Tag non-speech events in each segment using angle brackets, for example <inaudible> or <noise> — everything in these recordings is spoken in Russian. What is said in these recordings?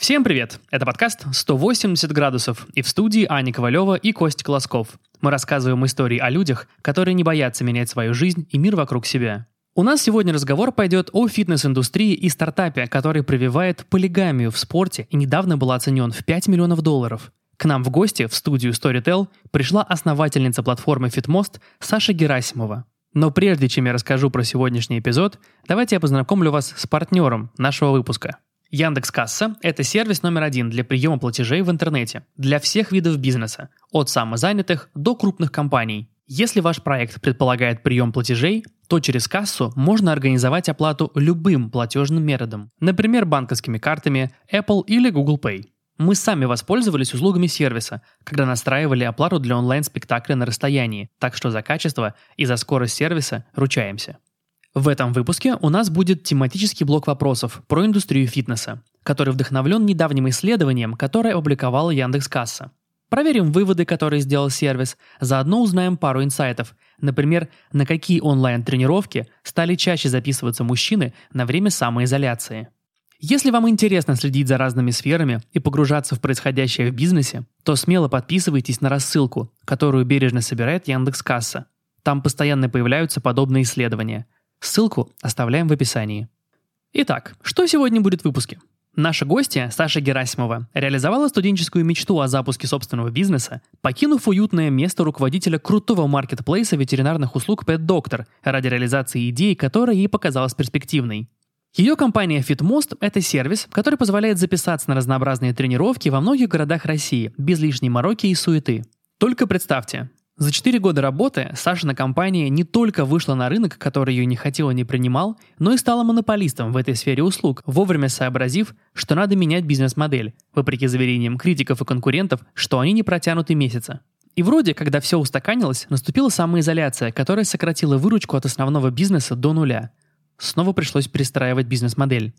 Всем привет! Это подкаст «180 градусов» и в студии Аня Ковалева и Костя Колосков. Мы рассказываем истории о людях, которые не боятся менять свою жизнь и мир вокруг себя. У нас сегодня разговор пойдет о фитнес-индустрии и стартапе, который прививает полигамию в спорте и недавно был оценен в 5 миллионов долларов. К нам в гости в студию Storytel пришла основательница платформы FitMost Саша Герасимова. Но прежде чем я расскажу про сегодняшний эпизод, давайте я познакомлю вас с партнером нашего выпуска – Яндекс Касса – это сервис номер один для приема платежей в интернете для всех видов бизнеса, от самозанятых до крупных компаний. Если ваш проект предполагает прием платежей, то через кассу можно организовать оплату любым платежным методом, например, банковскими картами Apple или Google Pay. Мы сами воспользовались услугами сервиса, когда настраивали оплату для онлайн-спектакля на расстоянии, так что за качество и за скорость сервиса ручаемся. В этом выпуске у нас будет тематический блок вопросов про индустрию фитнеса, который вдохновлен недавним исследованием, которое опубликовала Яндекс.Касса. Проверим выводы, которые сделал сервис, заодно узнаем пару инсайтов. Например, на какие онлайн-тренировки стали чаще записываться мужчины на время самоизоляции. Если вам интересно следить за разными сферами и погружаться в происходящее в бизнесе, то смело подписывайтесь на рассылку, которую бережно собирает Яндекс.Касса. Там постоянно появляются подобные исследования – Ссылку оставляем в описании. Итак, что сегодня будет в выпуске? Наша гостья, Саша Герасимова, реализовала студенческую мечту о запуске собственного бизнеса, покинув уютное место руководителя крутого маркетплейса ветеринарных услуг Pet Doctor ради реализации идеи, которая ей показалась перспективной. Ее компания FitMost – это сервис, который позволяет записаться на разнообразные тренировки во многих городах России без лишней мороки и суеты. Только представьте, за 4 года работы Сашина компания не только вышла на рынок, который ее не хотел и не принимал, но и стала монополистом в этой сфере услуг, вовремя сообразив, что надо менять бизнес-модель, вопреки заверениям критиков и конкурентов, что они не протянут и месяца. И вроде, когда все устаканилось, наступила самоизоляция, которая сократила выручку от основного бизнеса до нуля. Снова пришлось перестраивать бизнес-модель.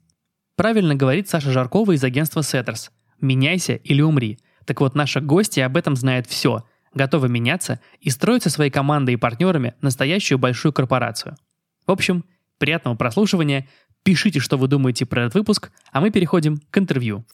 Правильно говорит Саша Жаркова из агентства Setters. «Меняйся или умри». Так вот, наша гостья об этом знает все – готовы меняться и строить со своей командой и партнерами настоящую большую корпорацию. В общем, приятного прослушивания, пишите, что вы думаете про этот выпуск, а мы переходим к интервью.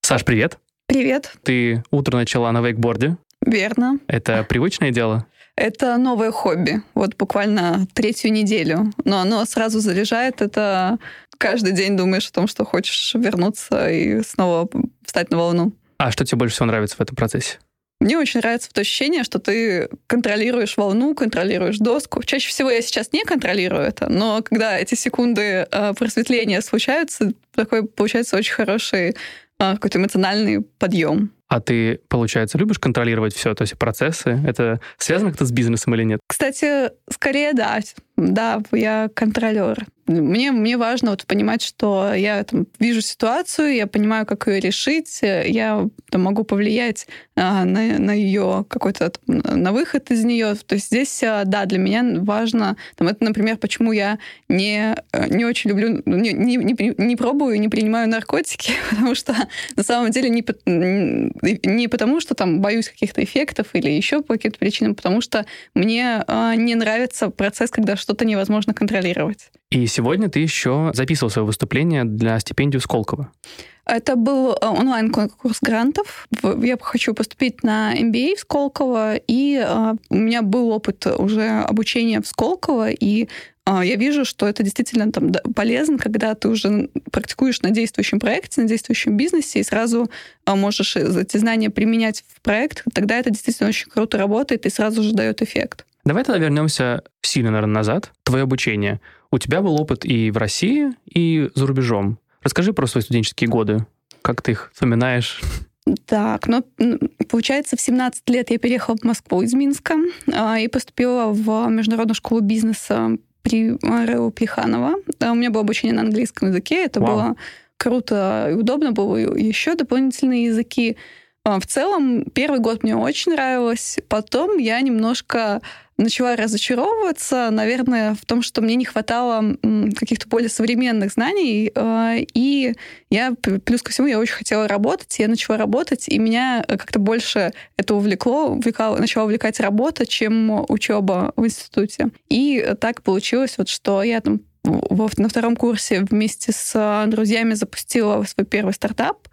Саш, привет. Привет. Ты утро начала на вейкборде. Верно. Это привычное дело? Это новое хобби. Вот буквально третью неделю. Но оно сразу заряжает. Это каждый день думаешь о том, что хочешь вернуться и снова встать на волну. А что тебе больше всего нравится в этом процессе? Мне очень нравится то ощущение, что ты контролируешь волну, контролируешь доску. Чаще всего я сейчас не контролирую это, но когда эти секунды э, просветления случаются, такой получается очень хороший э, какой-то эмоциональный подъем. А ты, получается, любишь контролировать все, то есть процессы? Это связано как-то с бизнесом или нет? Кстати, скорее да. Да, я контролер. Мне, мне важно вот понимать, что я там, вижу ситуацию, я понимаю, как ее решить, я там, могу повлиять а, на, на ее какой-то на выход из нее. То есть здесь, а, да, для меня важно, там, это, например, почему я не, не очень люблю, не, не, не, не пробую, не принимаю наркотики, <laughs> потому что на самом деле не, не потому, что там боюсь каких-то эффектов или еще по каким-то причинам, потому что мне а, не нравится процесс, когда что-то невозможно контролировать. И сегодня ты еще записывал свое выступление для стипендию Сколково. Это был э, онлайн-конкурс грантов. Я хочу поступить на MBA в Сколково, и э, у меня был опыт уже обучения в Сколково, и э, я вижу, что это действительно там полезно, когда ты уже практикуешь на действующем проекте, на действующем бизнесе, и сразу можешь эти знания применять в проект, тогда это действительно очень круто работает и сразу же дает эффект. Давай тогда вернемся сильно, наверное, назад. Твое обучение. У тебя был опыт и в России, и за рубежом. Расскажи про свои студенческие годы. Как ты их вспоминаешь? Так, ну, получается, в 17 лет я переехала в Москву из Минска а, и поступила в Международную школу бизнеса при РЭУ Плеханова. А, у меня было обучение на английском языке, это Вау. было круто и удобно было. Еще дополнительные языки. А, в целом, первый год мне очень нравилось. Потом я немножко начала разочаровываться, наверное, в том, что мне не хватало каких-то более современных знаний. Э, и я, плюс ко всему, я очень хотела работать. Я начала работать, и меня как-то больше это увлекло, увлекало, начала увлекать работа, чем учеба в институте. И так получилось, вот, что я там во, на втором курсе вместе с друзьями запустила свой первый стартап.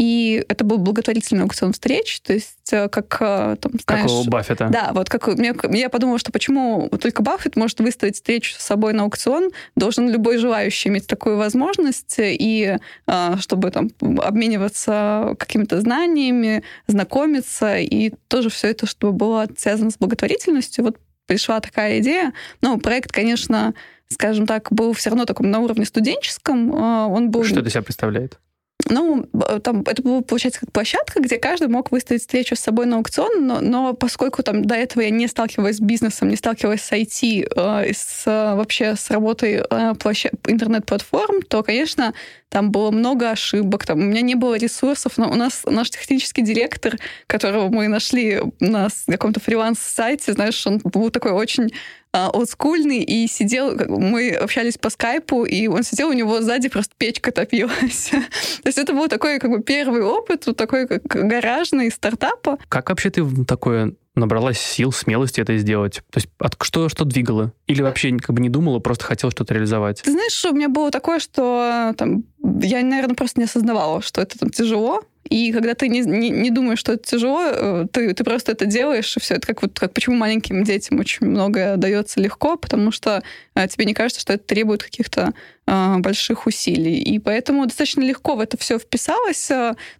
И это был благотворительный аукцион встреч, то есть э, как э, там, знаешь... Как у Баффета. Да, вот как мне, я подумала, что почему только Баффет может выставить встречу с собой на аукцион, должен любой желающий иметь такую возможность, и э, чтобы там обмениваться какими-то знаниями, знакомиться, и тоже все это, чтобы было связано с благотворительностью. Вот пришла такая идея. Но проект, конечно, скажем так, был все равно таком на уровне студенческом. Он был... Что это себя представляет? Ну, там это была, получается, как площадка, где каждый мог выставить встречу с собой на аукцион, но, но поскольку там до этого я не сталкивалась с бизнесом, не сталкивалась с IT, э, с, вообще с работой э, площад... интернет-платформ, то, конечно, там было много ошибок, там у меня не было ресурсов, но у нас наш технический директор, которого мы нашли на каком-то фриланс-сайте, знаешь, он был такой очень а, олдскульный и сидел, мы общались по скайпу, и он сидел, у него сзади просто печка топилась. <laughs> То есть это был такой как бы первый опыт, вот такой как гаражный стартапа. Как вообще ты такое набралась сил, смелости это сделать? То есть от, что, что двигало? Или вообще как бы не думала, просто хотела что-то реализовать? Ты знаешь, у меня было такое, что там, я, наверное, просто не осознавала, что это там тяжело, и когда ты не, не, не думаешь, что это тяжело, э, ты, ты просто это делаешь, и все. Это как вот как почему маленьким детям очень многое дается легко, потому что а, тебе не кажется, что это требует каких-то а, больших усилий. И поэтому достаточно легко в это все вписалось.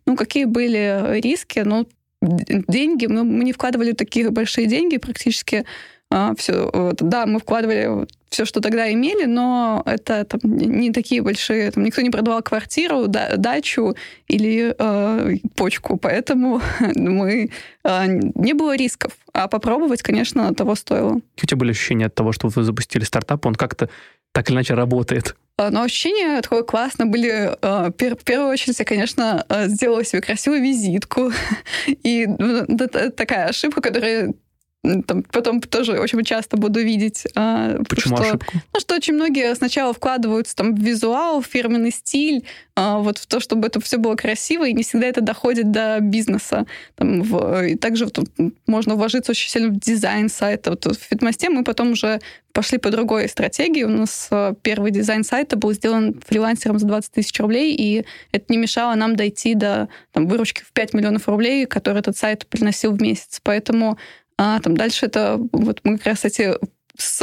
Ну, какие были риски? Ну, деньги, мы, мы не вкладывали такие большие деньги практически. А, все, вот, да, мы вкладывали все, что тогда имели, но это там, не такие большие. Там, никто не продавал квартиру, да, дачу или э, почку, поэтому <laughs> мы э, не было рисков. А попробовать, конечно, того стоило. Какие у тебя были ощущения от того, что вы запустили стартап? Он как-то так или иначе работает? А, но ощущения такое классно были. А, в первую очередь я, конечно, сделала себе красивую визитку. <laughs> И ну, такая ошибка, которая там, потом тоже очень часто буду видеть. А, Почему что, ошибку? Ну, что очень многие сначала вкладываются там, в визуал, в фирменный стиль, а, вот в то, чтобы это все было красиво, и не всегда это доходит до бизнеса. Там, в, и также вот, можно вложиться очень сильно в дизайн сайта. Вот в Фитмосте мы потом уже пошли по другой стратегии. У нас а, первый дизайн сайта был сделан фрилансером за 20 тысяч рублей, и это не мешало нам дойти до там, выручки в 5 миллионов рублей, который этот сайт приносил в месяц. Поэтому а там дальше это вот мы как раз эти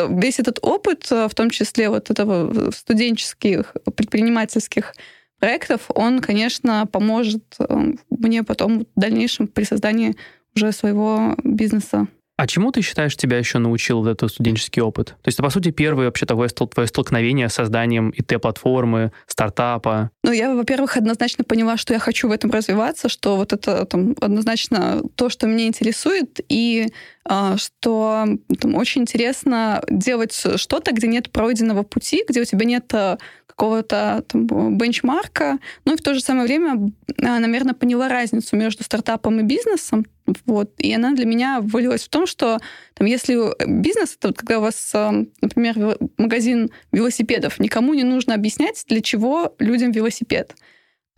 весь этот опыт, в том числе вот этого студенческих, предпринимательских проектов, он, конечно, поможет э, мне потом в дальнейшем при создании уже своего бизнеса. А чему ты считаешь, тебя еще научил вот этот студенческий опыт? То есть, по сути, первое вообще твое, твое столкновение с созданием ИТ-платформы, стартапа. Ну, я, во-первых, однозначно поняла, что я хочу в этом развиваться, что вот это там однозначно то, что меня интересует, и а, что там очень интересно делать что-то, где нет пройденного пути, где у тебя нет а, какого-то там, бенчмарка. Ну и в то же самое время, а, наверное, поняла разницу между стартапом и бизнесом. Вот. И она для меня вылилась в том, что там, если бизнес, это вот когда у вас, а, например, магазин велосипедов, никому не нужно объяснять, для чего людям велосипед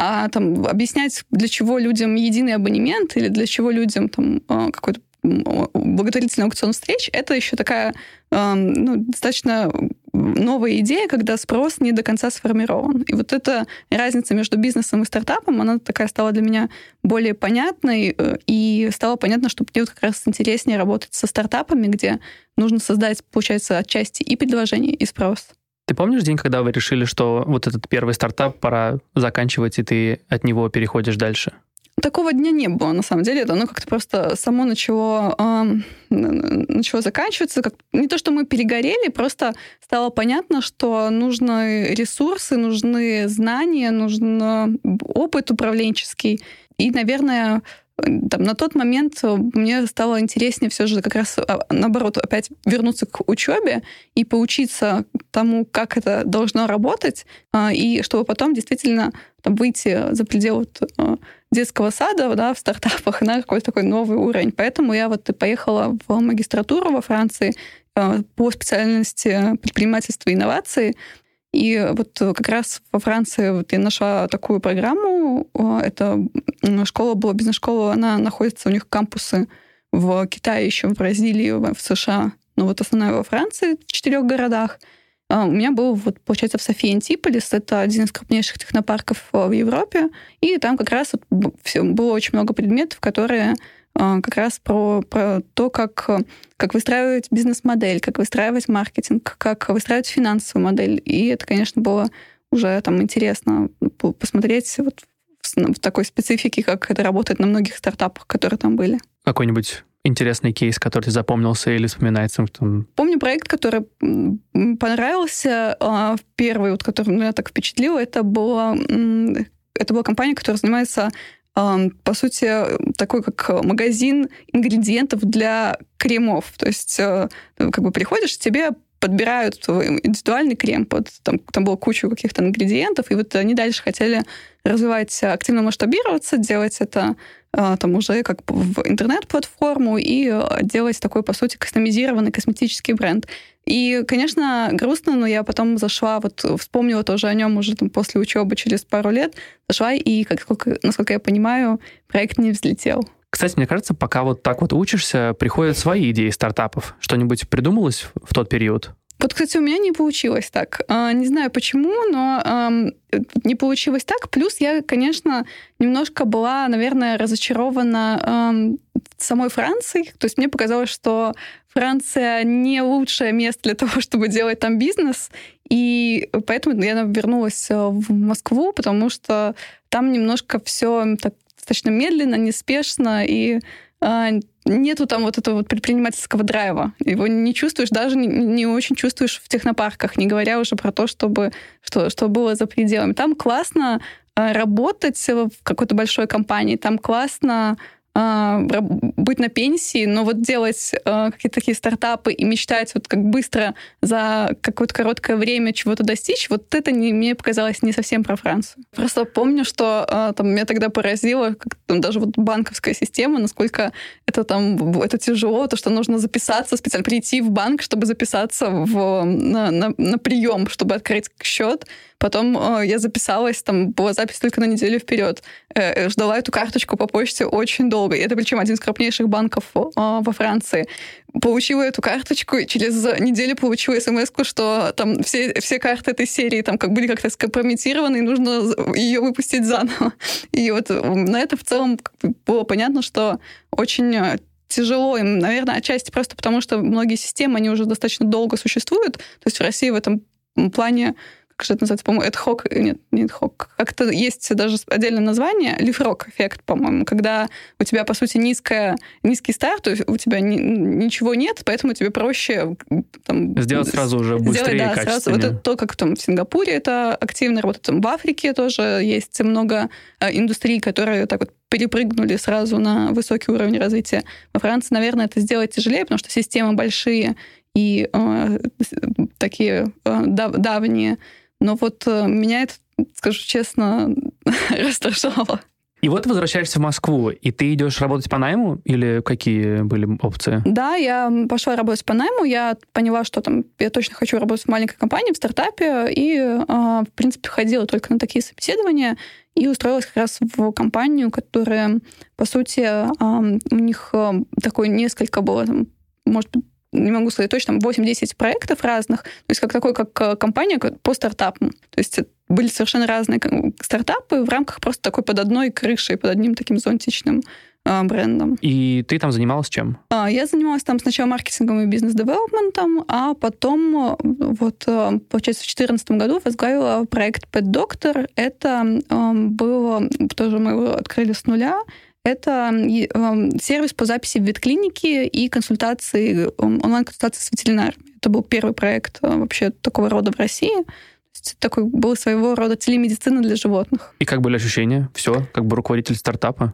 а там объяснять, для чего людям единый абонемент или для чего людям там а, какой-то благотворительный аукцион встреч, это еще такая ну, достаточно новая идея, когда спрос не до конца сформирован. И вот эта разница между бизнесом и стартапом, она такая стала для меня более понятной, э, и стало понятно, что мне вот как раз интереснее работать со стартапами, где нужно создать, получается, отчасти и предложение, и спрос. Ты помнишь день, когда вы решили, что вот этот первый стартап пора заканчивать, и ты от него переходишь дальше? Такого дня не было, на самом деле. Это оно как-то просто само начало, э, начало заканчиваться. Как... Не то, что мы перегорели, просто стало понятно, что нужны ресурсы, нужны знания, нужен опыт управленческий. И, наверное, там, на тот момент мне стало интереснее все же как раз а, наоборот опять вернуться к учебе и поучиться тому, как это должно работать, а, и чтобы потом действительно там, выйти за пределы детского сада да, в стартапах <laughs> на какой-то такой новый уровень. Поэтому я вот поехала в магистратуру во Франции э, по специальности предпринимательства и инновации. И вот как раз во Франции вот я нашла такую программу. Э, это школа была, бизнес-школа, она находится, у них кампусы в Китае еще, в Бразилии, в США. Ну вот основная во Франции, в четырех городах. у меня был, вот, получается, в Софии Антиполис, это один из крупнейших технопарков в Европе, и там как раз вот было очень много предметов, которые как раз про, про то, как, как выстраивать бизнес-модель, как выстраивать маркетинг, как выстраивать финансовую модель. И это, конечно, было уже там интересно посмотреть вот в такой специфике, как это работает на многих стартапах, которые там были. Какой-нибудь интересный кейс, который тебе запомнился или вспоминается? Что... Помню проект, который понравился. А, первый, вот, который меня так впечатлил, это была, это была компания, которая занимается по сути, такой как магазин ингредиентов для кремов. То есть, э, как бы приходишь, тебе подбирают индивидуальный крем, под, там, там было куча каких-то ингредиентов, и вот они дальше хотели развивать, активно масштабироваться, делать это там уже как в интернет-платформу и а, делать такой, по сути, кастомизированный косметический бренд. И, конечно, грустно, но я потом зашла, вот вспомнила тоже о нем уже там, после учебы через пару лет, зашла, и, как, насколько я понимаю, проект не взлетел. Кстати, мне кажется, пока вот так вот учишься, приходят свои идеи стартапов. Что-нибудь придумалось в тот период? Вот, кстати, у меня не получилось так. А, не знаю почему, но не получилось так. Плюс я, конечно, немножко была, наверное, разочарована самой Францией. То есть мне показалось, что Франция не лучшее место для <laughs> того, чтобы делать там бизнес. И поэтому я вернулась э, в Москву, потому что там немножко все так достаточно медленно, неспешно, и а, нету там вот этого вот предпринимательского драйва. Его не чувствуешь, даже не, не очень чувствуешь в технопарках, не говоря уже про то, чтобы, что, что было за пределами. Там классно а, работать в какой-то большой компании, там классно быть на пенсии, но вот делать а, какие-то такие стартапы и мечтать вот как быстро за какое-то короткое время чего-то достичь, вот это не, мне показалось не совсем про Францию. Просто помню, что а, там меня тогда поразило, как там даже вот банковская система, насколько это там это тяжело, то, что нужно записаться, специально прийти в банк, чтобы записаться в, на, на, на прием, чтобы открыть счет. Потом э, я записалась, там была запись только на неделю вперед. Э, ждала эту карточку по почте очень долго. И это причем один из крупнейших банков э, во Франции. Получила эту карточку, и через неделю получила смс что там все, все карты этой серии там как были как-то скомпрометированы, и нужно ее выпустить заново. <laughs> И вот на это в целом было понятно, что очень тяжело им, наверное, отчасти просто потому, что многие системы, они уже достаточно долго существуют. То есть в России в этом плане как же это называется, по-моему, эдхок, нет, не эдхок, как-то есть даже отдельное название, лифрок эффект, по-моему, когда у тебя, по сути, низкая, низкий старт, то есть у тебя ни, ничего нет, поэтому тебе проще там, сделать сразу уже быстрее сделать, да, сразу, вот это то, как там в Сингапуре это активно работает, там в Африке тоже есть много э, индустрий, которые так вот перепрыгнули сразу на высокий уровень развития. Во Франции, наверное, это сделать тяжелее, потому что системы большие и э, такие э, дав давние. Но вот э, меня это, скажу честно, <laughs> раздражало. И вот возвращаешься в Москву, и ты идешь работать по найму, или какие были опции? Да, я пошла работать по найму, я поняла, что там я точно хочу работать в маленькой компании, в стартапе, и, а, в принципе, ходила только на такие собеседования, и устроилась как раз в компанию, которая, по сути, у них такой несколько было, может быть, не могу сказать точно, 8-10 проектов разных, то есть как такой, как э, компания по стартапам. То есть были совершенно разные стартапы в рамках просто такой под одной крышей, под одним таким зонтичным э, брендом. И ты там занималась чем? А, я занималась там сначала маркетингом и бизнес-девелопментом, а потом, э, вот, получается, в 2014 году возглавила проект Pet Doctor. Это было, тоже мы его открыли с нуля, это сервис по записи в ветклинике и консультации, онлайн-консультации с ветеринарами. Это был первый проект э, вообще такого рода в России. Такой был своего рода телемедицина для животных. И как были ощущения? Все, как бы руководитель стартапа?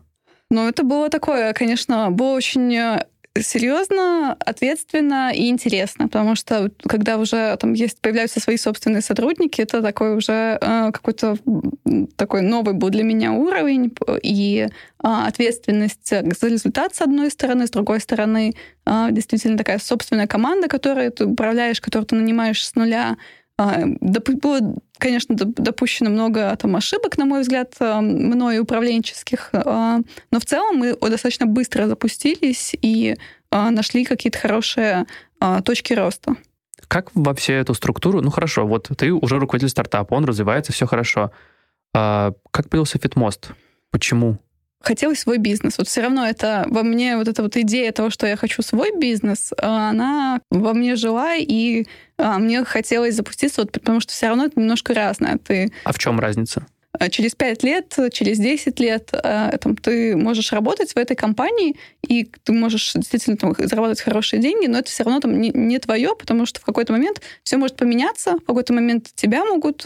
Ну, это было такое, конечно, было очень э, серьезно, ответственно и интересно, потому что когда уже там есть появляются свои собственные сотрудники, это такой уже э, какой-то такой новый был для меня уровень и э, ответственность за результат с одной стороны, с другой стороны э, действительно такая собственная команда, которой ты управляешь, которую ты нанимаешь с нуля, а, было, конечно, допущено много там, ошибок, на мой взгляд, а, мною управленческих, а, но в целом мы достаточно быстро запустились и нашли какие-то хорошие точки роста. Как во все эту структуру, ну хорошо, вот ты уже руководитель стартапа, он развивается, все хорошо. А как появился Фитмост? Почему? Хотелось свой бизнес. Вот все равно это во мне вот эта вот идея того, что я хочу свой бизнес, а, она во мне жила, и а, мне хотелось запуститься, вот, потому что все равно это немножко разное. Ты... А в чем разница? А, через 5 лет, через 10 лет там, ты можешь работать в этой компании, и ты можешь действительно там, заработать хорошие деньги, но это все равно там, не, не твое, потому что в какой-то момент все может поменяться, в какой-то момент тебя могут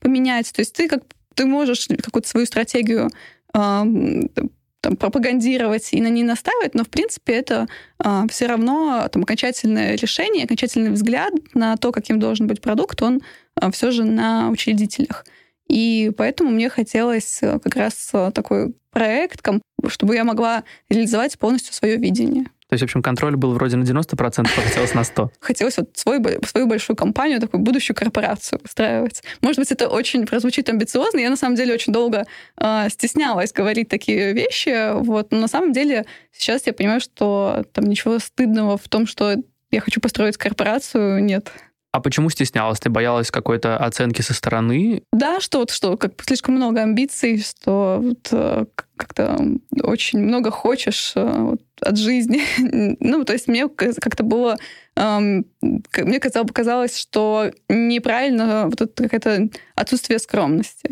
поменять. То есть ты как ты можешь какую-то свою стратегию там, пропагандировать и на ней настаивать, но в принципе это а, все равно там, окончательное решение, окончательный взгляд на то, каким должен быть продукт, он а, все же на учредителях. И поэтому мне хотелось э, как раз э, такой проект, чтобы я могла реализовать полностью свое видение. То есть, в общем, контроль был вроде на 90%, а хотелось на 100%. <laughs> Хотелось вот свой, свою большую компанию, такую будущую корпорацию устраивать. Может быть, это очень прозвучит амбициозно. Я, на самом деле, очень долго э, стеснялась говорить такие вещи. Вот. Но на самом деле сейчас я понимаю, что там ничего стыдного в том, что я хочу построить корпорацию, нет. А почему стеснялась? Ты боялась какой-то оценки со стороны? Да, что вот что как слишком много амбиций, что вот, э, как-то очень много хочешь э, вот, от жизни. <laughs> ну, то есть мне как-то было... Эм, мне казалось, что неправильно вот это какое-то отсутствие скромности.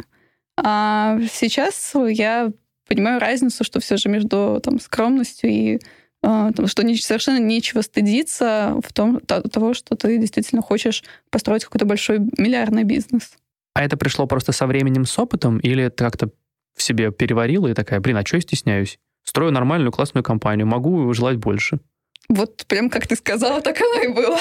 А сейчас я понимаю разницу, что все же между там, скромностью и а, что совершенно нечего стыдиться в том, того, что ты действительно хочешь построить какой-то большой миллиардный бизнес. А это пришло просто со временем, с опытом, или ты как-то в себе переварила и такая, блин, а что я стесняюсь? Строю нормальную классную компанию, могу желать больше. Вот прям как ты сказала, <laughs> так оно и было.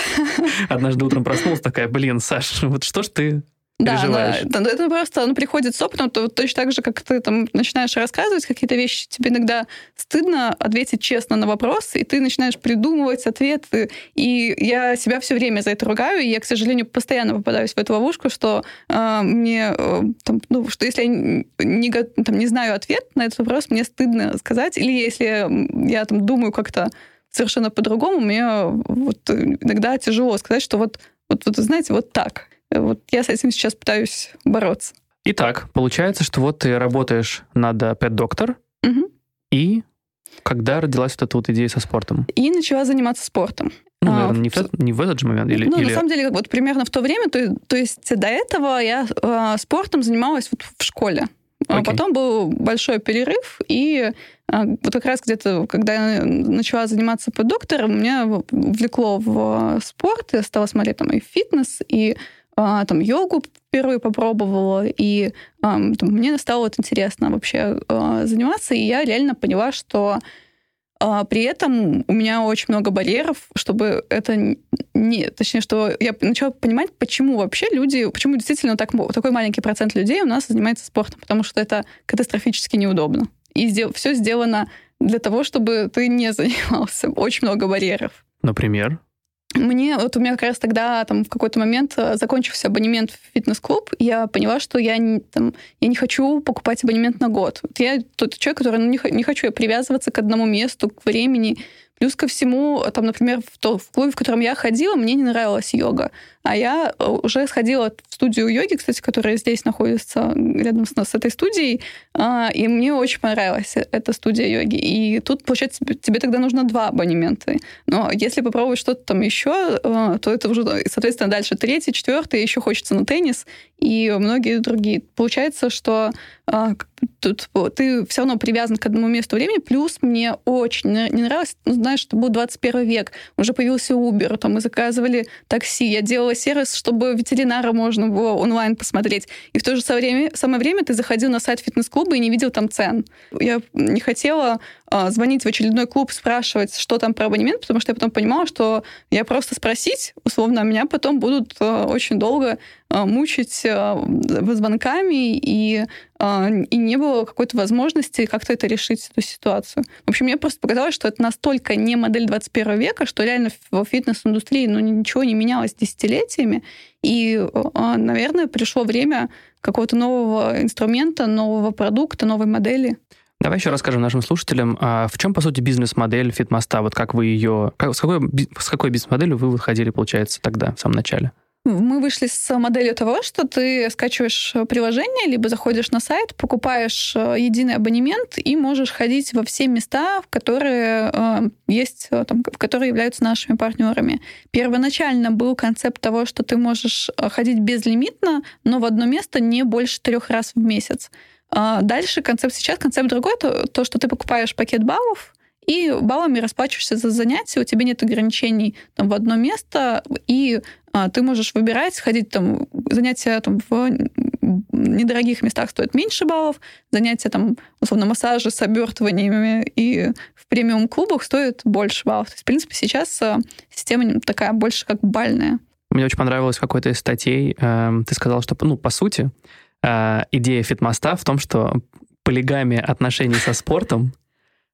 Однажды утром проснулась такая, блин, Саш, вот что ж ты да, да, да, это просто оно приходит с опытом, то точно так же, как ты там начинаешь рассказывать какие-то вещи, тебе иногда стыдно ответить честно на вопрос, и ты начинаешь придумывать ответы. И я себя все время за это ругаю, и я, к сожалению, постоянно попадаюсь в эту ловушку, что э, мне э, там, ну, что если я не, там, не знаю ответ на этот вопрос, мне стыдно сказать, или если я там думаю как-то совершенно по-другому, мне вот иногда тяжело сказать, что вот, вот, вот знаете, вот так. Вот я с этим сейчас пытаюсь бороться. Итак, получается, что вот ты работаешь над Pet Doctor, угу. и когда родилась вот эта вот идея со спортом? И начала заниматься спортом. Ну, наверное, а, не, в, в, не в этот же момент? Или, ну, или... на самом деле, вот примерно в то время, то, то есть до этого я э, спортом занималась вот в школе. Okay. А потом был большой перерыв, и а, вот как раз где-то, когда я начала заниматься под доктором, меня влекло в спорт, я стала смотреть там и фитнес, и а, там йогу впервые попробовала, и там, мне стало вот интересно вообще а, заниматься, и я реально поняла, что а, при этом у меня очень много барьеров, чтобы это не... Точнее, что я начала понимать, почему вообще люди... Почему действительно так, такой маленький процент людей у нас занимается спортом, потому что это катастрофически неудобно. И сдел, все сделано для того, чтобы ты не <laughs> занимался. Очень много барьеров. Например? Мне, вот у меня как раз тогда там в какой-то момент э, закончился абонемент в фитнес-клуб, я поняла, что я не, там, я не хочу покупать абонемент на год. Вот я тот человек, который ну, не, не хочу я привязываться к одному месту, к времени. Плюс ко всему, там, например, в, то, в клубе, в котором я ходила, мне не нравилась йога. А я э, уже сходила в студию йоги, кстати, которая здесь находится рядом с, с этой студией, а, и мне очень понравилась эта студия йоги. И тут, получается, тебе тогда нужно два абонемента. Но если попробовать что-то там еще, э, то это уже, соответственно, дальше третий, четвертый, еще хочется на теннис и многие другие. Получается, что а, тут ты все равно привязан к одному месту времени, плюс мне очень не нравилось, ну, знаешь, что был 21 век, уже появился Uber, там мы заказывали такси, я делала сервис, чтобы ветеринара можно было онлайн посмотреть. И в то же самое время, самое время ты заходил на сайт фитнес-клуба и не видел там цен. Я не хотела звонить в очередной клуб, спрашивать, что там про абонемент, потому что я потом понимала, что я просто спросить, условно, меня потом будут а, очень долго а, мучить звонками, и, и не было какой-то возможности как-то это решить, эту ситуацию. В общем, мне просто показалось, что это настолько не модель 21 века, что реально в фитнес-индустрии ну, ничего не менялось десятилетиями, и, наверное, пришло время какого-то нового инструмента, нового продукта, новой модели. Давай еще расскажем нашим слушателям, а в чем, по сути, бизнес-модель фитмоста? Вот как вы ее... Как, с какой, с какой бизнес-моделью вы выходили, получается, тогда, в самом начале? Мы вышли с моделью того, что ты скачиваешь приложение, либо заходишь на сайт, покупаешь э, единый абонемент и можешь ходить во все места, в которые э, есть, э, там, в которые являются нашими партнерами. Первоначально был концепт того, что ты можешь ходить безлимитно, но в одно место не больше трех раз в месяц. А дальше концепт сейчас, концепт другой, то, то, что ты покупаешь пакет баллов, и баллами расплачиваешься за занятия, у тебя нет ограничений там, в одно место, и а, ты можешь выбирать, ходить там, занятия там, в недорогих местах стоят меньше баллов, занятия там, условно, массажи с обертываниями и в премиум-клубах стоят больше баллов. То есть, в принципе, сейчас а, система такая больше как бальная. Мне очень понравилось какой-то из статей, э, ты сказал, что, ну, по сути, э, идея фитмоста в том, что полигамия отношений со спортом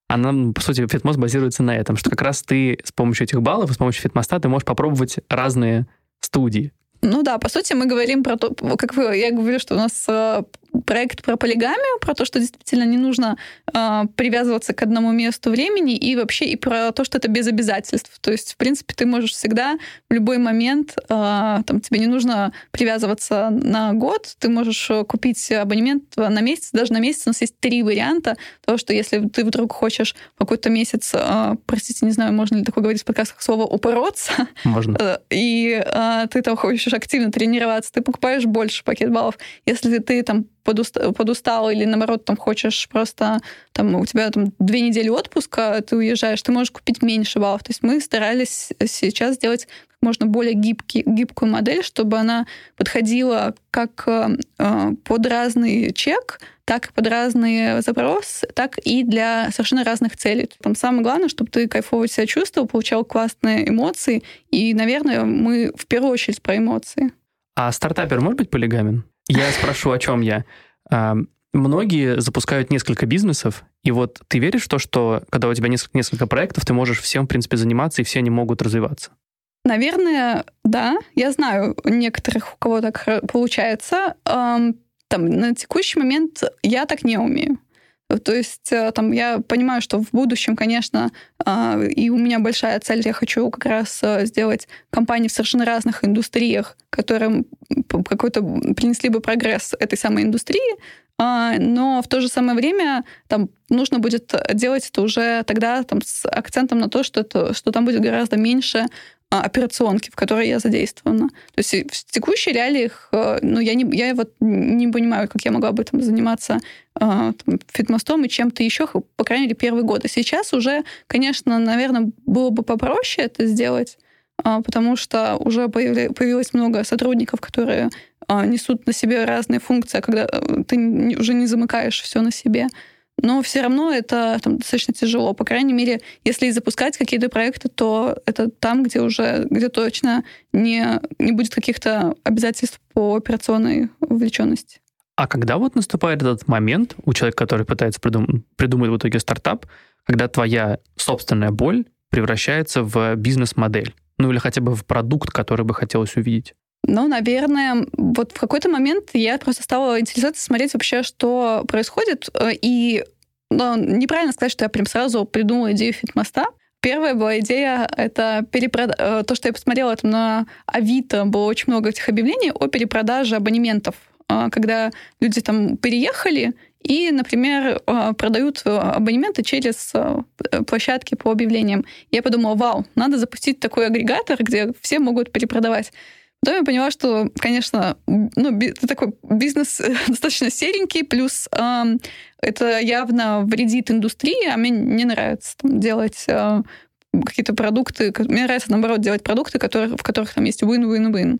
она, ну, по сути, фитмост базируется на этом, что как раз ты с помощью этих баллов, с помощью фитмоста ты можешь попробовать разные студии. Ну да, по сути, мы говорим про то, как вы, я говорю, что у нас э, проект про полигамию, про то, что действительно не нужно э, привязываться к одному месту времени, и вообще и про то, что это без обязательств. То есть, в принципе, ты можешь всегда в любой момент, э, там, тебе не нужно привязываться на год, ты можешь э, купить абонемент на месяц, даже на месяц у нас есть три варианта того, что если ты вдруг хочешь какой-то месяц, э, простите, не знаю, можно ли такое говорить в подкастах слово упороться, можно. Э, и э, ты там хочешь активно тренироваться, ты покупаешь больше пакет баллов. Если ты там подустал, подустал или, наоборот, там хочешь просто, там, у тебя там две недели отпуска, ты уезжаешь, ты можешь купить меньше баллов. То есть мы старались сейчас сделать можно более гибкий, гибкую модель, чтобы она подходила как э, под разный чек, так и под разные запросы, так и для совершенно разных целей. Там самое главное, чтобы ты кайфово себя чувствовал, получал классные эмоции. И, наверное, мы в первую очередь про эмоции. А стартапер может быть полигамен? Я спрошу, о чем я. Многие запускают несколько бизнесов, и вот ты веришь в то, что когда у тебя несколько, несколько проектов, ты можешь всем, в принципе, заниматься, и все они могут развиваться? Наверное, да. Я знаю некоторых, у кого так получается. Там, на текущий момент я так не умею. То есть э, там я понимаю, что в будущем, конечно, а, и у меня большая цель, я хочу как раз э, сделать компании в совершенно разных индустриях, которые какой-то принесли бы прогресс этой самой индустрии, а, но в то же самое время там нужно будет делать это уже тогда там, с акцентом на то, что, это, что там будет гораздо меньше операционки, в которой я задействована. То есть в текущей реалиях, э, ну, я, не, я вот не понимаю, как я могла бы там заниматься э, там, фитмостом и чем-то еще, по крайней мере, первые годы. Сейчас уже, конечно, наверное, было бы попроще это сделать, а, потому что уже появилось много сотрудников, которые а, несут на себе разные функции, когда э, ты уже не замыкаешь все на себе но все равно это там, достаточно тяжело. По крайней мере, если запускать какие-то проекты, то это там, где уже, где точно не, не будет каких-то обязательств по операционной вовлеченности. А когда вот наступает этот момент у человека, который пытается придум- придумать в итоге стартап, когда твоя собственная боль превращается в бизнес-модель? Ну или хотя бы в продукт, который бы хотелось увидеть? Ну, наверное, вот в какой-то момент я просто стала интересоваться, смотреть вообще, что происходит. Э, и ну, неправильно сказать, что я прям сразу придумала идею фитмоста. Первая была идея, это перепрод... Э, то, что я посмотрела там на Авито, было очень много этих объявлений о перепродаже абонементов, э, когда люди там переехали и, например, продают абонементы через площадки по объявлениям. Я подумала, вау, надо запустить такой агрегатор, где все могут перепродавать. Потом я поняла, что, конечно, ну, это такой бизнес <laughs> достаточно серенький, плюс э, это явно вредит индустрии, а мне не нравится там, делать э, какие-то продукты. Мне нравится, наоборот, делать продукты, которые, в которых там есть win-win-win.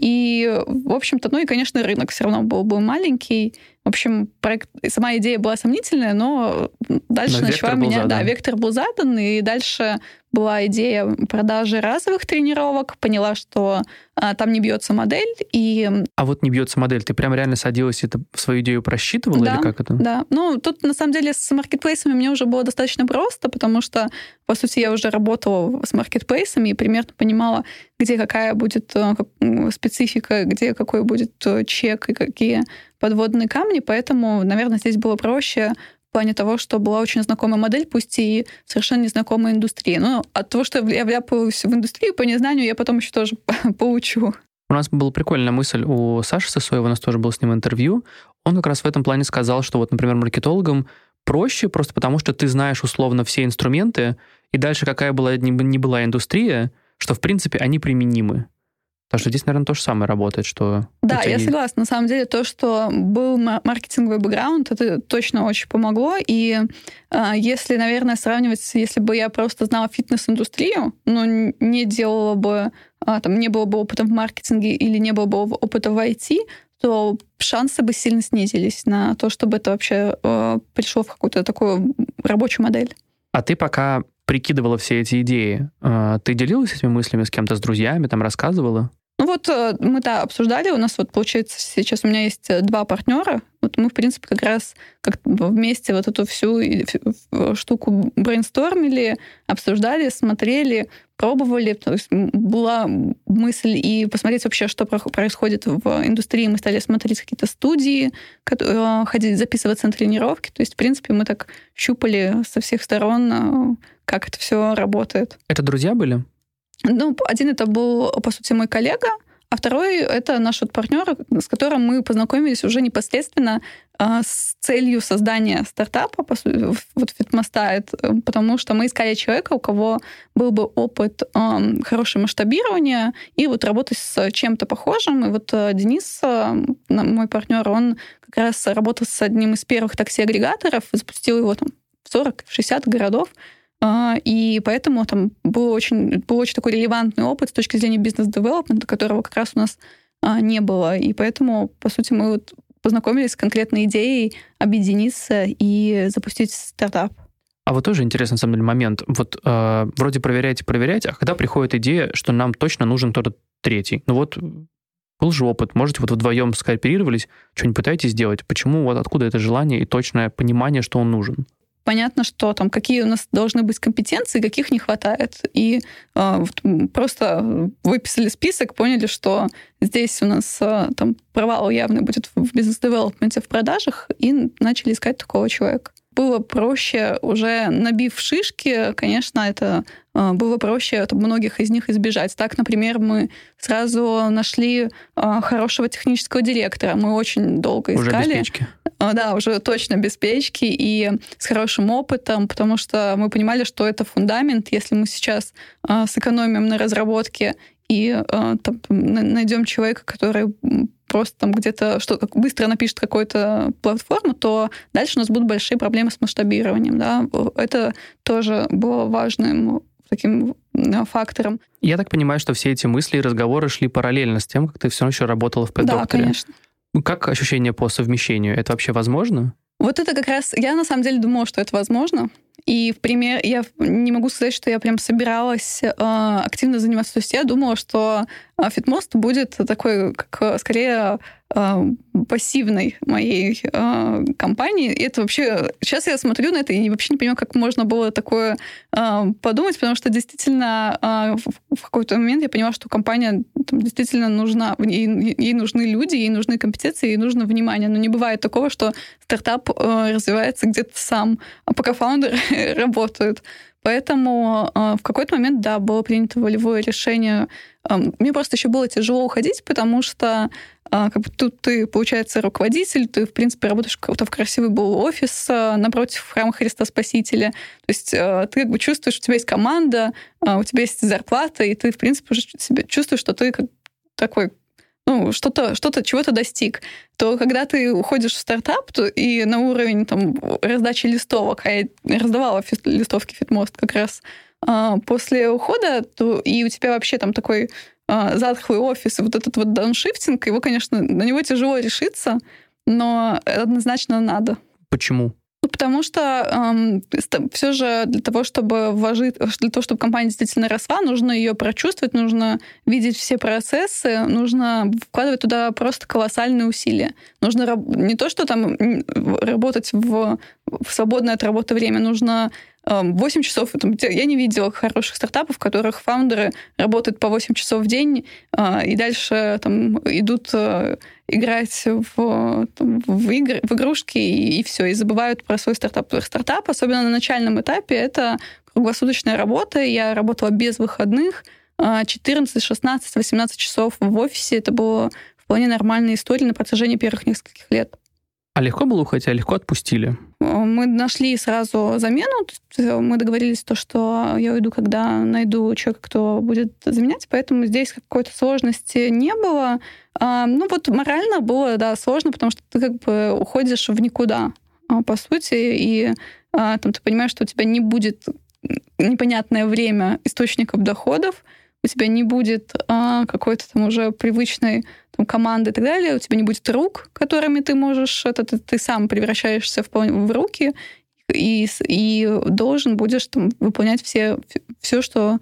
И, в общем-то, ну и, конечно, рынок все равно был бы маленький. В общем, проект, сама идея была сомнительная, но дальше но начала меня... Да, вектор был задан, и дальше была идея продажи разовых тренировок, поняла, что а, там не бьется модель. И... А вот не бьется модель, ты прям реально садилась и это свою идею просчитывала да, или как это? Да, ну тут на самом деле с маркетплейсами мне уже было достаточно просто, потому что, по сути, я уже работала с маркетплейсами и примерно понимала, где какая будет э, специфика, где какой будет э, чек и какие подводные камни, поэтому, наверное, здесь было проще в плане того, что была очень знакомая модель, пусть и совершенно незнакомая индустрия. Но от того, что я вляпалась в индустрию по незнанию, я потом еще тоже <laughs> поучу. У нас была прикольная мысль у Саши Сосоева, у нас тоже было с ним интервью. Он как раз в этом плане сказал, что вот, например, маркетологам проще просто потому, что ты знаешь условно все инструменты, и дальше какая была ни была индустрия, что, в принципе, они применимы. Потому что здесь, наверное, то же самое работает, что... Да, я согласна. На самом деле то, что был маркетинговый бэкграунд, это точно очень помогло. И э, если, наверное, сравнивать, если бы я просто знала фитнес-индустрию, но не делала бы, э, там, не было бы опыта в маркетинге или не было бы опыта в IT, то шансы бы сильно снизились на то, чтобы это вообще э, пришло в какую-то такую рабочую модель. А ты пока прикидывала все эти идеи, э, ты делилась этими мыслями с кем-то, с друзьями, там рассказывала? Ну вот э, мы, да, обсуждали, у нас вот получается сейчас у меня есть э, два партнера, вот мы, в принципе, как раз как вместе вот эту всю штуку брейнстормили, обсуждали, смотрели, пробовали. То есть была мысль и посмотреть вообще, что происходит в индустрии. Мы стали смотреть какие-то студии, э, ходить, записываться на тренировки. То есть, в принципе, мы так щупали со всех сторон, как это все работает. Это друзья были? Ну, один это был, по сути, мой коллега, а второй — это наш вот партнер, с которым мы познакомились уже непосредственно э, с целью создания стартапа, по сути, вот Фитмоста, потому что мы искали человека, у кого был бы опыт э, хорошего масштабирования и вот работать с чем-то похожим. И вот э, Денис, э, мой партнер, он как раз работал с одним из первых такси-агрегаторов, запустил его там в 40-60 городов, и поэтому там был очень, был очень такой релевантный опыт с точки зрения бизнес-девелопмента, которого как раз у нас а, не было. И поэтому, по сути, мы вот познакомились с конкретной идеей объединиться и запустить стартап. А вот тоже интересный, на самом деле, момент. Вот э, вроде проверяете, проверяете, а когда приходит идея, что нам точно нужен кто-то третий? Ну вот был же опыт, можете вот вдвоем скооперировались, что-нибудь пытаетесь сделать? Почему, вот откуда это желание и точное понимание, что он нужен? Понятно, что там какие у нас должны быть компетенции, каких не хватает. И э, вот, просто выписали список, поняли, что здесь у нас э, там провал явный будет в бизнес-девелопменте, в продажах, и начали искать такого человека было проще, уже набив шишки, конечно, это было проще от многих из них избежать. Так, например, мы сразу нашли э, хорошего технического директора. Мы очень долго искали. Уже без печки. Э, да, уже точно без печки и с хорошим опытом, потому что мы понимали, что это фундамент. Если мы сейчас сэкономим на разработке и там, найдем человека, который просто там где-то что быстро напишет какую-то платформу, то дальше у нас будут большие проблемы с масштабированием. Да? Это тоже было важным таким фактором. Я так понимаю, что все эти мысли и разговоры шли параллельно с тем, как ты все еще работала в пэддокторе. Да, конечно. Как ощущение по совмещению? Это вообще возможно? Вот это как раз... Я на самом деле думала, что это возможно. И в пример, я не могу сказать, что я прям собиралась э, активно заниматься. То есть я думала, что Фитмост будет такой, как скорее пассивной моей э, компании. И это вообще... Сейчас я смотрю на это и вообще не понимаю, как можно было такое э, подумать, потому что действительно э, в, какой-то момент я поняла, что компания там, действительно нужна, ей, ей нужны люди, ей нужны компетенции, ей нужно внимание. Но не бывает такого, что стартап э, развивается где-то сам, а пока фаундеры <laughs> работают. Поэтому э, в какой-то момент, да, было принято волевое решение. Э, мне просто еще было тяжело уходить, потому что э, как бы тут ты, получается, руководитель, ты, в принципе, работаешь в красивый был офис э, напротив храма Христа Спасителя. То есть ты как бы чувствуешь, у тебя есть команда, у тебя есть зарплата, и ты, в принципе, уже себя чувствуешь, что ты как такой ну, что-то, что-то, чего-то достиг, то когда ты уходишь в стартап то и на уровень там, раздачи листовок, а я раздавала фит, листовки Фитмост как раз а, после ухода, то и у тебя вообще там такой а, затхлый офис, и вот этот вот дауншифтинг, его, конечно, на него тяжело решиться, но однозначно надо. Почему? Ну, потому что эм, все же для того, чтобы вложить, для того, чтобы компания действительно росла, нужно ее прочувствовать, нужно видеть все процессы, нужно вкладывать туда просто колоссальные усилия. Нужно не то, что там работать в, в свободное от работы время, нужно 8 часов, там, я не видела хороших стартапов, в которых фаундеры работают по 8 часов в день э, и дальше там идут э, играть в, там, в, игры, в игрушки и, и все, и забывают про свой стартап. Стартап, особенно на начальном этапе, это круглосуточная работа. Я работала без выходных, 14, 16, 18 часов в офисе. Это было вполне нормальная история на протяжении первых нескольких лет. А легко было уходить, а легко отпустили? Мы нашли сразу замену. Мы договорились, то, что я уйду, когда найду человека, кто будет заменять, поэтому здесь какой-то сложности не было. А, ну вот морально было, да, сложно, потому что ты как бы уходишь в никуда, а, по сути, и а, там ты понимаешь, что у тебя не будет непонятное время источников доходов, у тебя не будет а, какой-то там уже привычной команды и так далее, у тебя не будет рук, которыми ты можешь, это ты, ты сам превращаешься в, в руки и, и должен будешь там, выполнять все, все, что,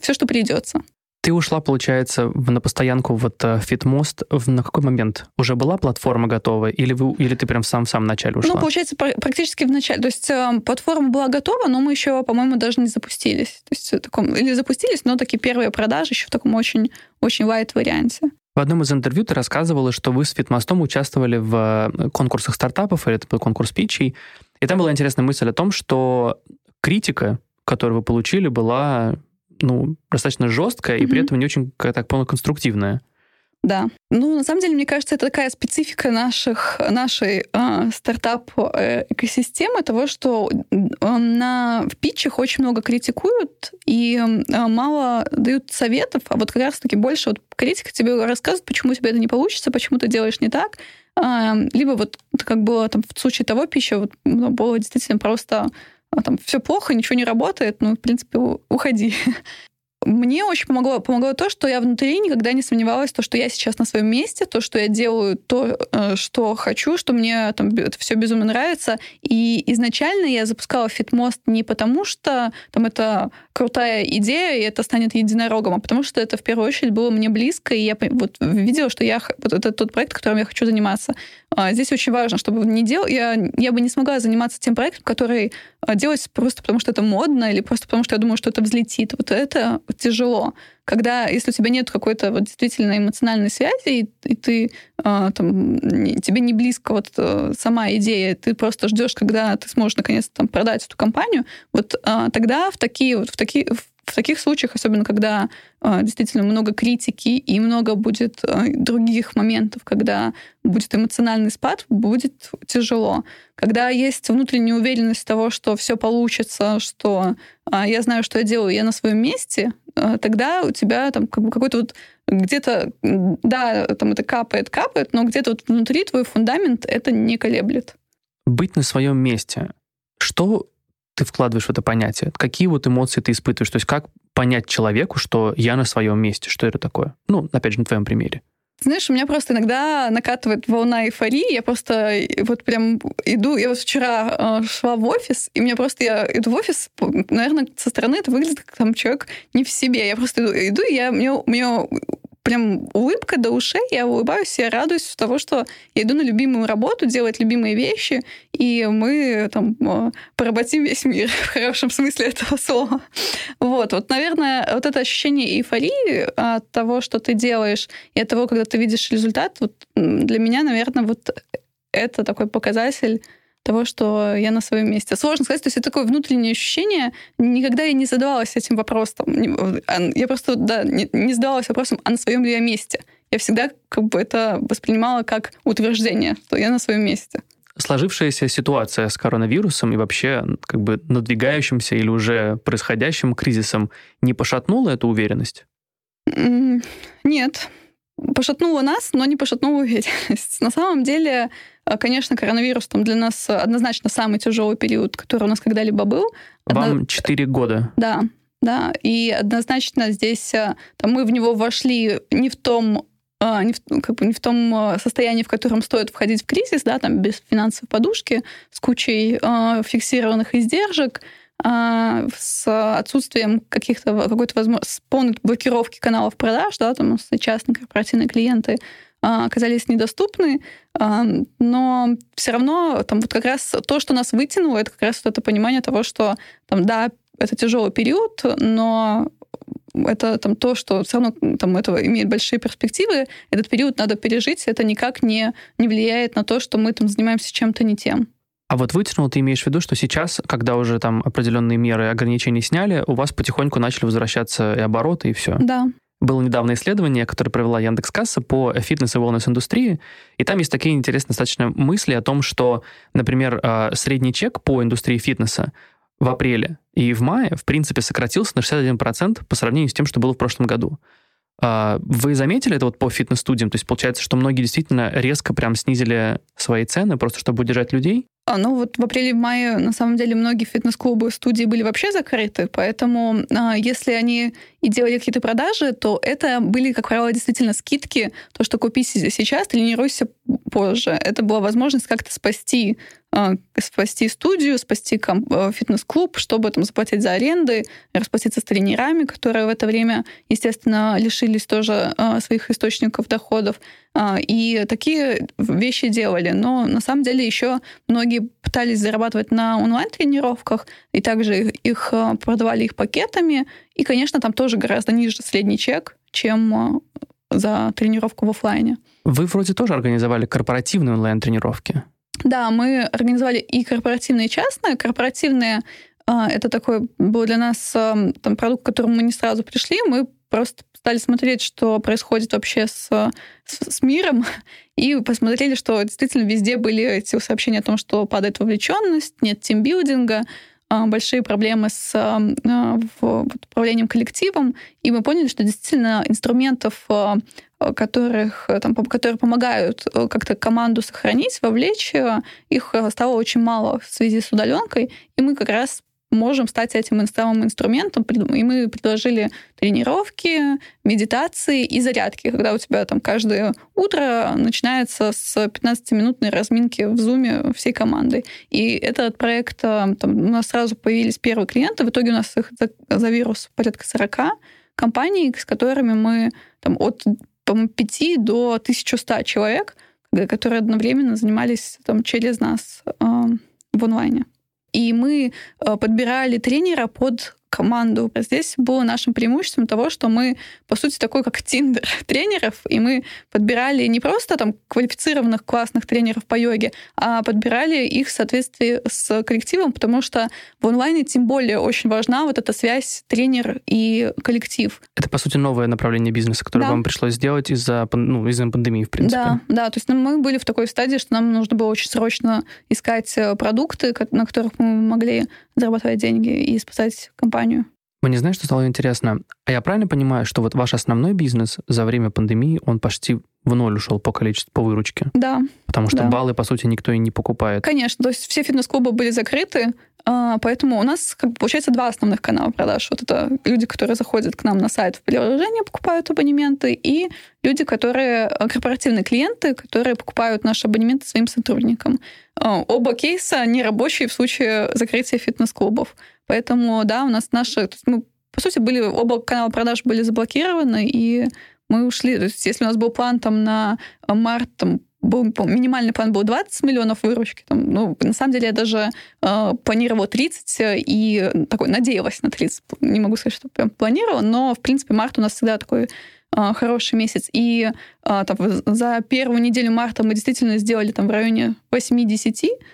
все, что придется. Ты ушла, получается, на постоянку вот э, Фитмост. На какой момент? Уже была платформа готова? Или, вы, или ты прям в самом-самом начале ушла? Ну, получается, практически в начале. То есть э, платформа была готова, но мы еще, по-моему, даже не запустились. То есть в таком, или запустились, но такие первые продажи еще в таком очень, очень лайт варианте. В одном из интервью ты рассказывала, что вы с Фитмостом участвовали в э, конкурсах стартапов, или это был конкурс питчей. И там была интересная мысль о том, что критика, которую вы получили, была ну, достаточно жесткая mm-hmm. и при этом не очень, так понял, конструктивная. Да. Ну, на самом деле, мне кажется, это такая специфика наших, нашей э, стартап-экосистемы, того, что на, в питчах очень много критикуют и э, мало дают советов, а вот как раз-таки больше вот критика тебе рассказывает, почему тебе это не получится, почему ты делаешь не так. Э, либо вот как было там в случае того пища, вот, ну, было действительно просто а там все плохо, ничего не работает, ну, в принципе, уходи. <laughs> Мне очень помогло, помогло то, что я внутри никогда не сомневалась, то, что я сейчас на своем месте, то, что я делаю то, э, что хочу, что мне там это все безумно нравится. И изначально я запускала фитмост не потому, что там это крутая идея, и это станет единорогом, а потому что это в первую очередь было мне близко, и я вот видела, что я, вот это тот проект, которым я хочу заниматься. А здесь очень важно, чтобы не дел, я, я бы не смогла заниматься тем проектом, который а, делается просто потому, что это модно, или просто потому, что я думаю, что это взлетит. Вот это тяжело. Когда, если у тебя нет какой-то вот действительно эмоциональной связи, и, и ты а, там, тебе не близко вот э, сама идея, ты просто ждешь, когда ты сможешь наконец-то там продать эту компанию, вот а, тогда в такие вот в такие в таких случаях, особенно когда э, действительно много критики и много будет э, других моментов, когда будет эмоциональный спад, будет тяжело. Когда есть внутренняя уверенность того, что все получится, что э, я знаю, что я делаю, я на своем месте, э, тогда у тебя там как бы какой-то вот где-то, да, там это капает, капает, но где-то вот внутри твой фундамент это не колеблет. Быть на своем месте. Что ты вкладываешь в это понятие? Какие вот эмоции ты испытываешь? То есть как понять человеку, что я на своем месте? Что это такое? Ну, опять же, на твоем примере. Знаешь, у меня просто иногда накатывает волна эйфории. Я просто вот прям иду. Я вот вчера э, шла в офис, и мне просто я иду в офис, наверное, со стороны это выглядит как там человек не в себе. Я просто иду, иду и я, мне, мне прям улыбка до ушей, я улыбаюсь, я радуюсь того, что я иду на любимую работу, делать любимые вещи, и мы там э, поработим весь мир <laughs> в хорошем смысле этого слова. Вот, вот, наверное, вот это ощущение эйфории от того, что ты делаешь, и от того, когда ты видишь результат, вот для меня, наверное, вот это такой показатель того, что я на своем месте. Сложно сказать, то есть это такое внутреннее ощущение. Никогда я не задавалась этим вопросом. Я просто да, не, задавалась вопросом, а на своем ли я месте. Я всегда как бы это воспринимала как утверждение, что я на своем месте. Сложившаяся ситуация с коронавирусом и вообще как бы надвигающимся или уже происходящим кризисом не пошатнула эту уверенность? Нет. Пошатнула нас, но не пошатнула уверенность. <laughs> На самом деле конечно, коронавирус там для нас однозначно самый тяжелый период, который у нас когда-либо был. Вам четыре Одно... года. Да, да. И однозначно здесь а, там, мы в него вошли не в том а, не в, как бы не в том состоянии, в котором стоит входить в кризис, да, там без финансовой подушки, с кучей э, фиксированных издержек, э, с отсутствием каких-то какой-то возможности полной блокировки каналов продаж, да, там частные корпоративные клиенты, оказались недоступны, но все равно там вот как раз то, что нас вытянуло, это как раз вот это понимание того, что там, да, это тяжелый период, но это там то, что все равно там этого имеет большие перспективы, этот период надо пережить, это никак не, не влияет на то, что мы там занимаемся чем-то не тем. А вот вытянул, ты имеешь в виду, что сейчас, когда уже там определенные меры ограничений сняли, у вас потихоньку начали возвращаться и обороты, и все? Да. Было недавно исследование, которое провела Яндекс.Касса по фитнес и wellness-индустрии, и там есть такие интересные достаточно мысли о том, что, например, а, средний чек по индустрии фитнеса в апреле и в мае, в принципе, сократился на 61% по сравнению с тем, что было в прошлом году. А, вы заметили это вот по фитнес-студиям? То есть получается, что многие действительно резко прям снизили свои цены, просто чтобы удержать людей? А, ну вот в апреле-мае на самом деле многие фитнес-клубы, студии были вообще закрыты, поэтому а, если они и делали какие-то продажи, то это были, как правило, действительно скидки. То, что купи сейчас, тренируйся позже. Это была возможность как-то спасти спасти студию, спасти а, фитнес-клуб, чтобы там заплатить за аренды, расплатиться с тренерами, которые в это время, естественно, лишились тоже а, своих источников доходов. И такие вещи делали. Но на самом деле еще многие пытались зарабатывать на онлайн-тренировках, и также их продавали их пакетами. И, конечно, там тоже гораздо ниже средний чек, чем за тренировку в офлайне. Вы вроде тоже организовали корпоративные онлайн-тренировки. Да, мы организовали и корпоративные, и частные. Корпоративные а, это такой был для нас а, там, продукт, к которому мы не сразу пришли. Мы просто стали смотреть, что происходит вообще с, с, с миром, <laughs> и посмотрели, что действительно везде были эти сообщения о том, что падает вовлеченность, нет тимбилдинга, а, большие проблемы с управлением коллективом, и мы поняли, что действительно инструментов которых, э, там, которые помогают э, как-то команду сохранить, вовлечь, э, их стало очень мало в связи с удаленкой, и мы как раз можем стать этим самым инструментом, и мы предложили тренировки, медитации и зарядки, когда у тебя там каждое утро начинается с 15-минутной разминки в зуме всей командой. И этот проект, там, у нас сразу появились первые клиенты, в итоге у нас их за, за вирус порядка 40 компаний, с которыми мы там, от по-моему, 5 до 1100 человек, которые одновременно занимались там, через нас э, в онлайне. И мы э, подбирали тренера под команду. Здесь было нашим преимуществом того, что мы, по сути, такой как тиндер <laughs> тренеров, и мы подбирали не просто там квалифицированных классных тренеров по йоге, а подбирали их в соответствии с коллективом, потому что в онлайне тем более очень важна вот эта связь тренер и коллектив. Это, по сути, новое направление бизнеса, которое да. вам пришлось сделать из-за ну, из пандемии, в принципе. Да, да, то есть ну, мы были в такой стадии, что нам нужно было очень срочно искать э, продукты, на которых мы могли зарабатывать деньги и спасать компанию. Вы не знаете, что стало интересно? А я правильно понимаю, что вот ваш основной бизнес за время пандемии, он почти в ноль ушел по количеству, по выручке? Да. Потому что да. баллы, по сути, никто и не покупает. Конечно, то есть все фитнес-клубы были закрыты, а, поэтому у нас, как бы, получается, два основных канала продаж. Вот это люди, которые заходят к нам на сайт в приложение, покупают абонементы, и люди, которые э, корпоративные клиенты, которые покупают наши абонементы своим сотрудникам. А, оба кейса нерабочие в случае закрытия фитнес-клубов. Поэтому, да, у нас наши... То есть мы, по сути, были... Оба канала продаж были заблокированы, и мы ушли. То есть если у нас был план там на март, там, был, минимальный план был 20 миллионов выручки. Там, ну, на самом деле я даже э, планировала 30 и такой надеялась на 30. Не могу сказать, что прям планировала, но, в принципе, март у нас всегда такой э, хороший месяц. И э, там, за первую неделю марта мы действительно сделали там в районе 8-10 а,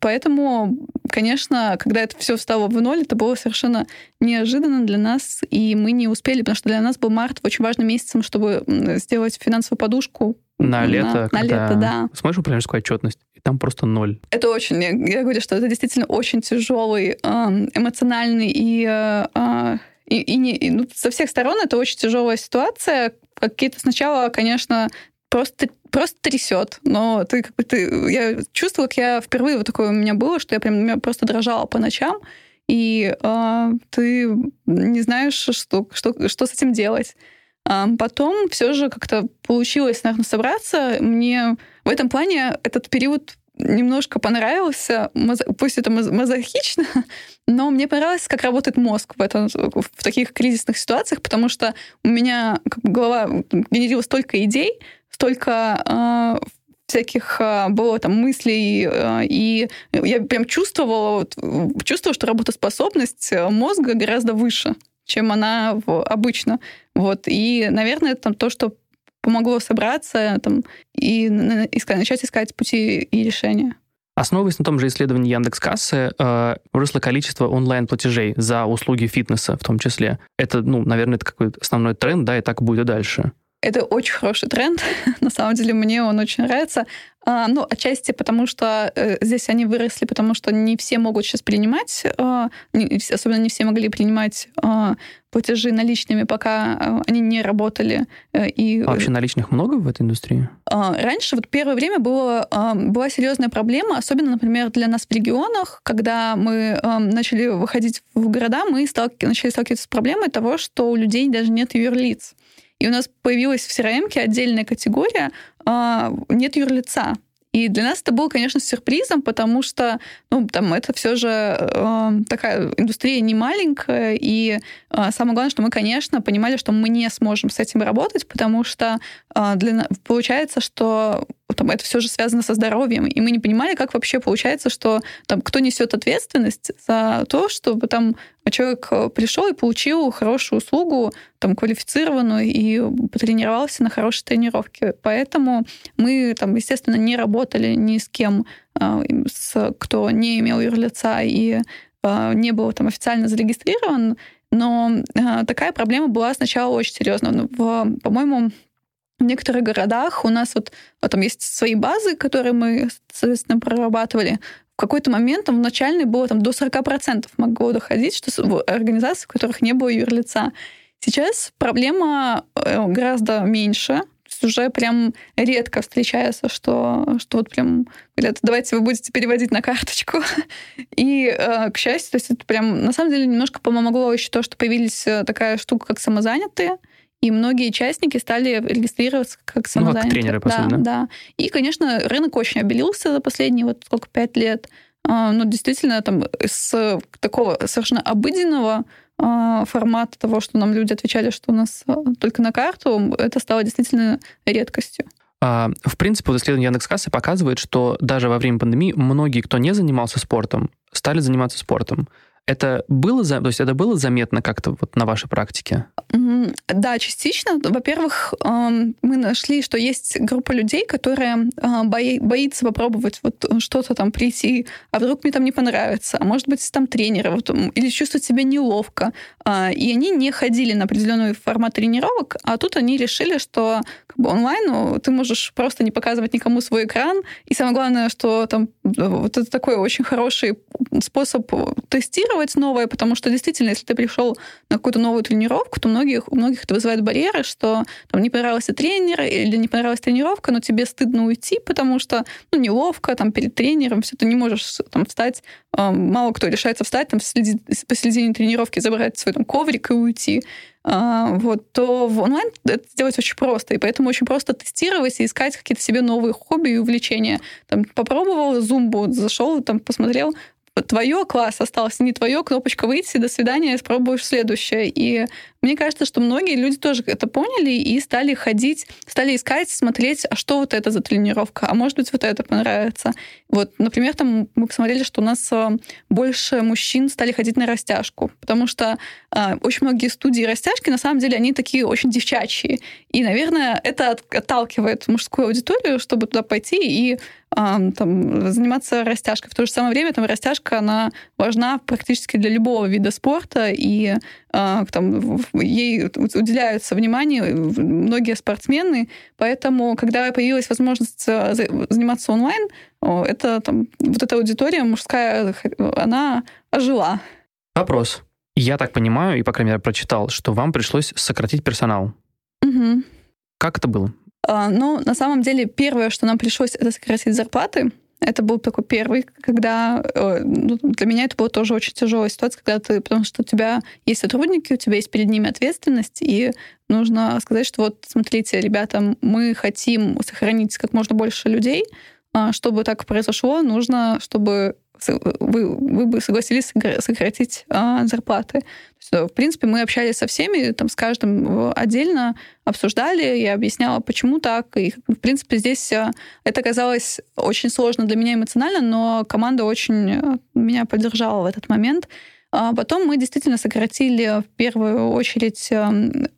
поэтому, конечно, когда это все встало в ноль, это было совершенно неожиданно для нас, и мы не успели, потому что для нас был март очень важным месяцем, чтобы сделать финансовую подушку на лето, на, на лето, да. Смотришь управленческую отчетность, и там просто ноль. Это очень, я, я говорю, что это действительно очень тяжелый, эмоциональный и, а, а, и, и, не, и ну, со всех сторон это очень тяжелая ситуация. Какие-то сначала, конечно, просто просто трясет, но ты как бы ты, я чувствовала, как я впервые вот такое у меня было, что я прям я просто дрожала по ночам, и э, ты не знаешь, что, что, что с этим делать. А потом все же как-то получилось, наверное, собраться. Мне в этом плане этот период немножко понравился, пусть это мазохично, <laughs> но мне понравилось, как работает мозг в, этом, в таких кризисных ситуациях, потому что у меня голова генерила столько идей, столько э, всяких э, было там мыслей, э, и я прям чувствовала, чувствовала, что работоспособность мозга гораздо выше, чем она обычно. Вот. И, наверное, это там то, что помогло собраться там, и искать, начать искать пути и решения. Основываясь на том же исследовании Яндекс.Кассы, э, выросло количество онлайн-платежей за услуги фитнеса в том числе. Это, ну, наверное, это какой-то основной тренд, да, и так будет и дальше. Это очень хороший тренд. <laughs> На самом деле мне он очень нравится. А, ну, отчасти потому, что э, здесь они выросли, потому что не все могут сейчас принимать, э, не, особенно не все могли принимать э, платежи наличными, пока э, они не работали. Э, и... А вообще наличных много в этой индустрии? Э, раньше, вот первое время было, э, была серьезная проблема, особенно, например, для нас в регионах, когда мы э, начали выходить в города, мы сталки, начали сталкиваться с проблемой того, что у людей даже нет юрлиц. И у нас появилась в CRM отдельная категория а, «нет юрлица». И для нас это было, конечно, сюрпризом, потому что, ну, там, это все же э, такая индустрия не маленькая, и э, самое главное, что мы, конечно, понимали, что мы не сможем с этим работать, потому что э, для, получается, что там, это все же связано со здоровьем, и мы не понимали, как вообще получается, что там кто несет ответственность за то, чтобы там человек э, пришел и получил хорошую услугу, там, квалифицированную, и потренировался на хорошей тренировке. Поэтому мы, там, естественно, не работали ни с кем, э, с, кто не имел юрлица и э, не был там официально зарегистрирован, но такая проблема была сначала очень серьезная. Ну, по-моему, в некоторых городах у нас вот, вот там есть свои базы, которые мы, соответственно, прорабатывали. В какой-то момент там в начальной было там до 40% могло доходить, что в организации, в которых не было юрлица. Сейчас проблема э, гораздо меньше, уже прям редко встречается, что, что вот прям говорят, давайте вы будете переводить на карточку. <laughs> И, э, к счастью, то есть это прям на самом деле немножко помогло еще то, что появились э, такая штука, как самозанятые, и многие участники стали регистрироваться как самозанятые. Ну, как тренеры, по да, сути, да? да. И, конечно, рынок очень обелился за последние вот сколько, пять лет. А, ну, действительно, там с такого совершенно обыденного а, формата того, что нам люди отвечали, что у нас а, только на карту, это стало действительно редкостью. В принципе, вот исследование Яндекс.Кассы показывает, что даже во время пандемии многие, кто не занимался спортом, стали заниматься спортом. Это было, то есть это было заметно как-то вот на вашей практике? Да, частично. Во-первых, мы нашли, что есть группа людей, которая а, боится попробовать вот что-то там прийти, а вдруг мне там не понравится, а может быть там тренера, вот, или чувствовать себя неловко. А, и они не ходили на определенный формат тренировок, а тут они решили, что как бы, онлайн ну, ты можешь просто не показывать никому свой экран, и самое главное, что там вот это такой очень хороший способ тестировать новое, потому что действительно, если ты пришел на какую-то новую тренировку, то многих, у многих это вызывает барьеры, что там не понравился тренер или не понравилась тренировка, но тебе стыдно уйти, потому что ну, неловко там перед тренером, все, ты не можешь там встать, мало кто решается встать там посередине тренировки, забрать свой там коврик и уйти. А, вот, то в онлайн это сделать очень просто, и поэтому очень просто тестировать и искать какие-то себе новые хобби и увлечения. Там, попробовал зумбу, зашел, там, посмотрел, твое класс остался, не твое, кнопочка выйти, до свидания, спробуешь следующее. И мне кажется, что многие люди тоже это поняли и стали ходить, стали искать, смотреть, а что вот это за тренировка, а может быть вот это понравится. Вот, например, там мы посмотрели, что у нас э, больше мужчин стали ходить на растяжку, потому что э, очень многие студии растяжки, на самом деле, они такие очень девчачьи. И, наверное, это отталкивает мужскую аудиторию, чтобы туда пойти и там, заниматься растяжкой. В то же самое время там растяжка, она важна практически для любого вида спорта, и там, ей уделяются внимание многие спортсмены, поэтому, когда появилась возможность э, заниматься онлайн, это там, вот эта аудитория мужская, она ожила. Вопрос. Я так понимаю, и, по крайней мере, прочитал, что вам пришлось сократить персонал. Угу. Как это было? А, ну, на самом деле, первое, что нам пришлось, это сократить зарплаты. Это был такой первый, когда э, ну, для меня это была тоже очень тяжелая ситуация, когда ты, потому что у тебя есть сотрудники, у тебя есть перед ними ответственность, и нужно сказать, что вот, смотрите, ребята, мы хотим сохранить как можно больше людей, а, чтобы так произошло, нужно, чтобы вы, вы бы согласились сократить а, зарплаты. Есть, в принципе, мы общались со всеми, там, с каждым отдельно обсуждали, я объясняла, почему так. И, в принципе, здесь а, это казалось очень сложно для меня эмоционально, но команда очень меня поддержала в этот момент. А потом мы действительно сократили в первую очередь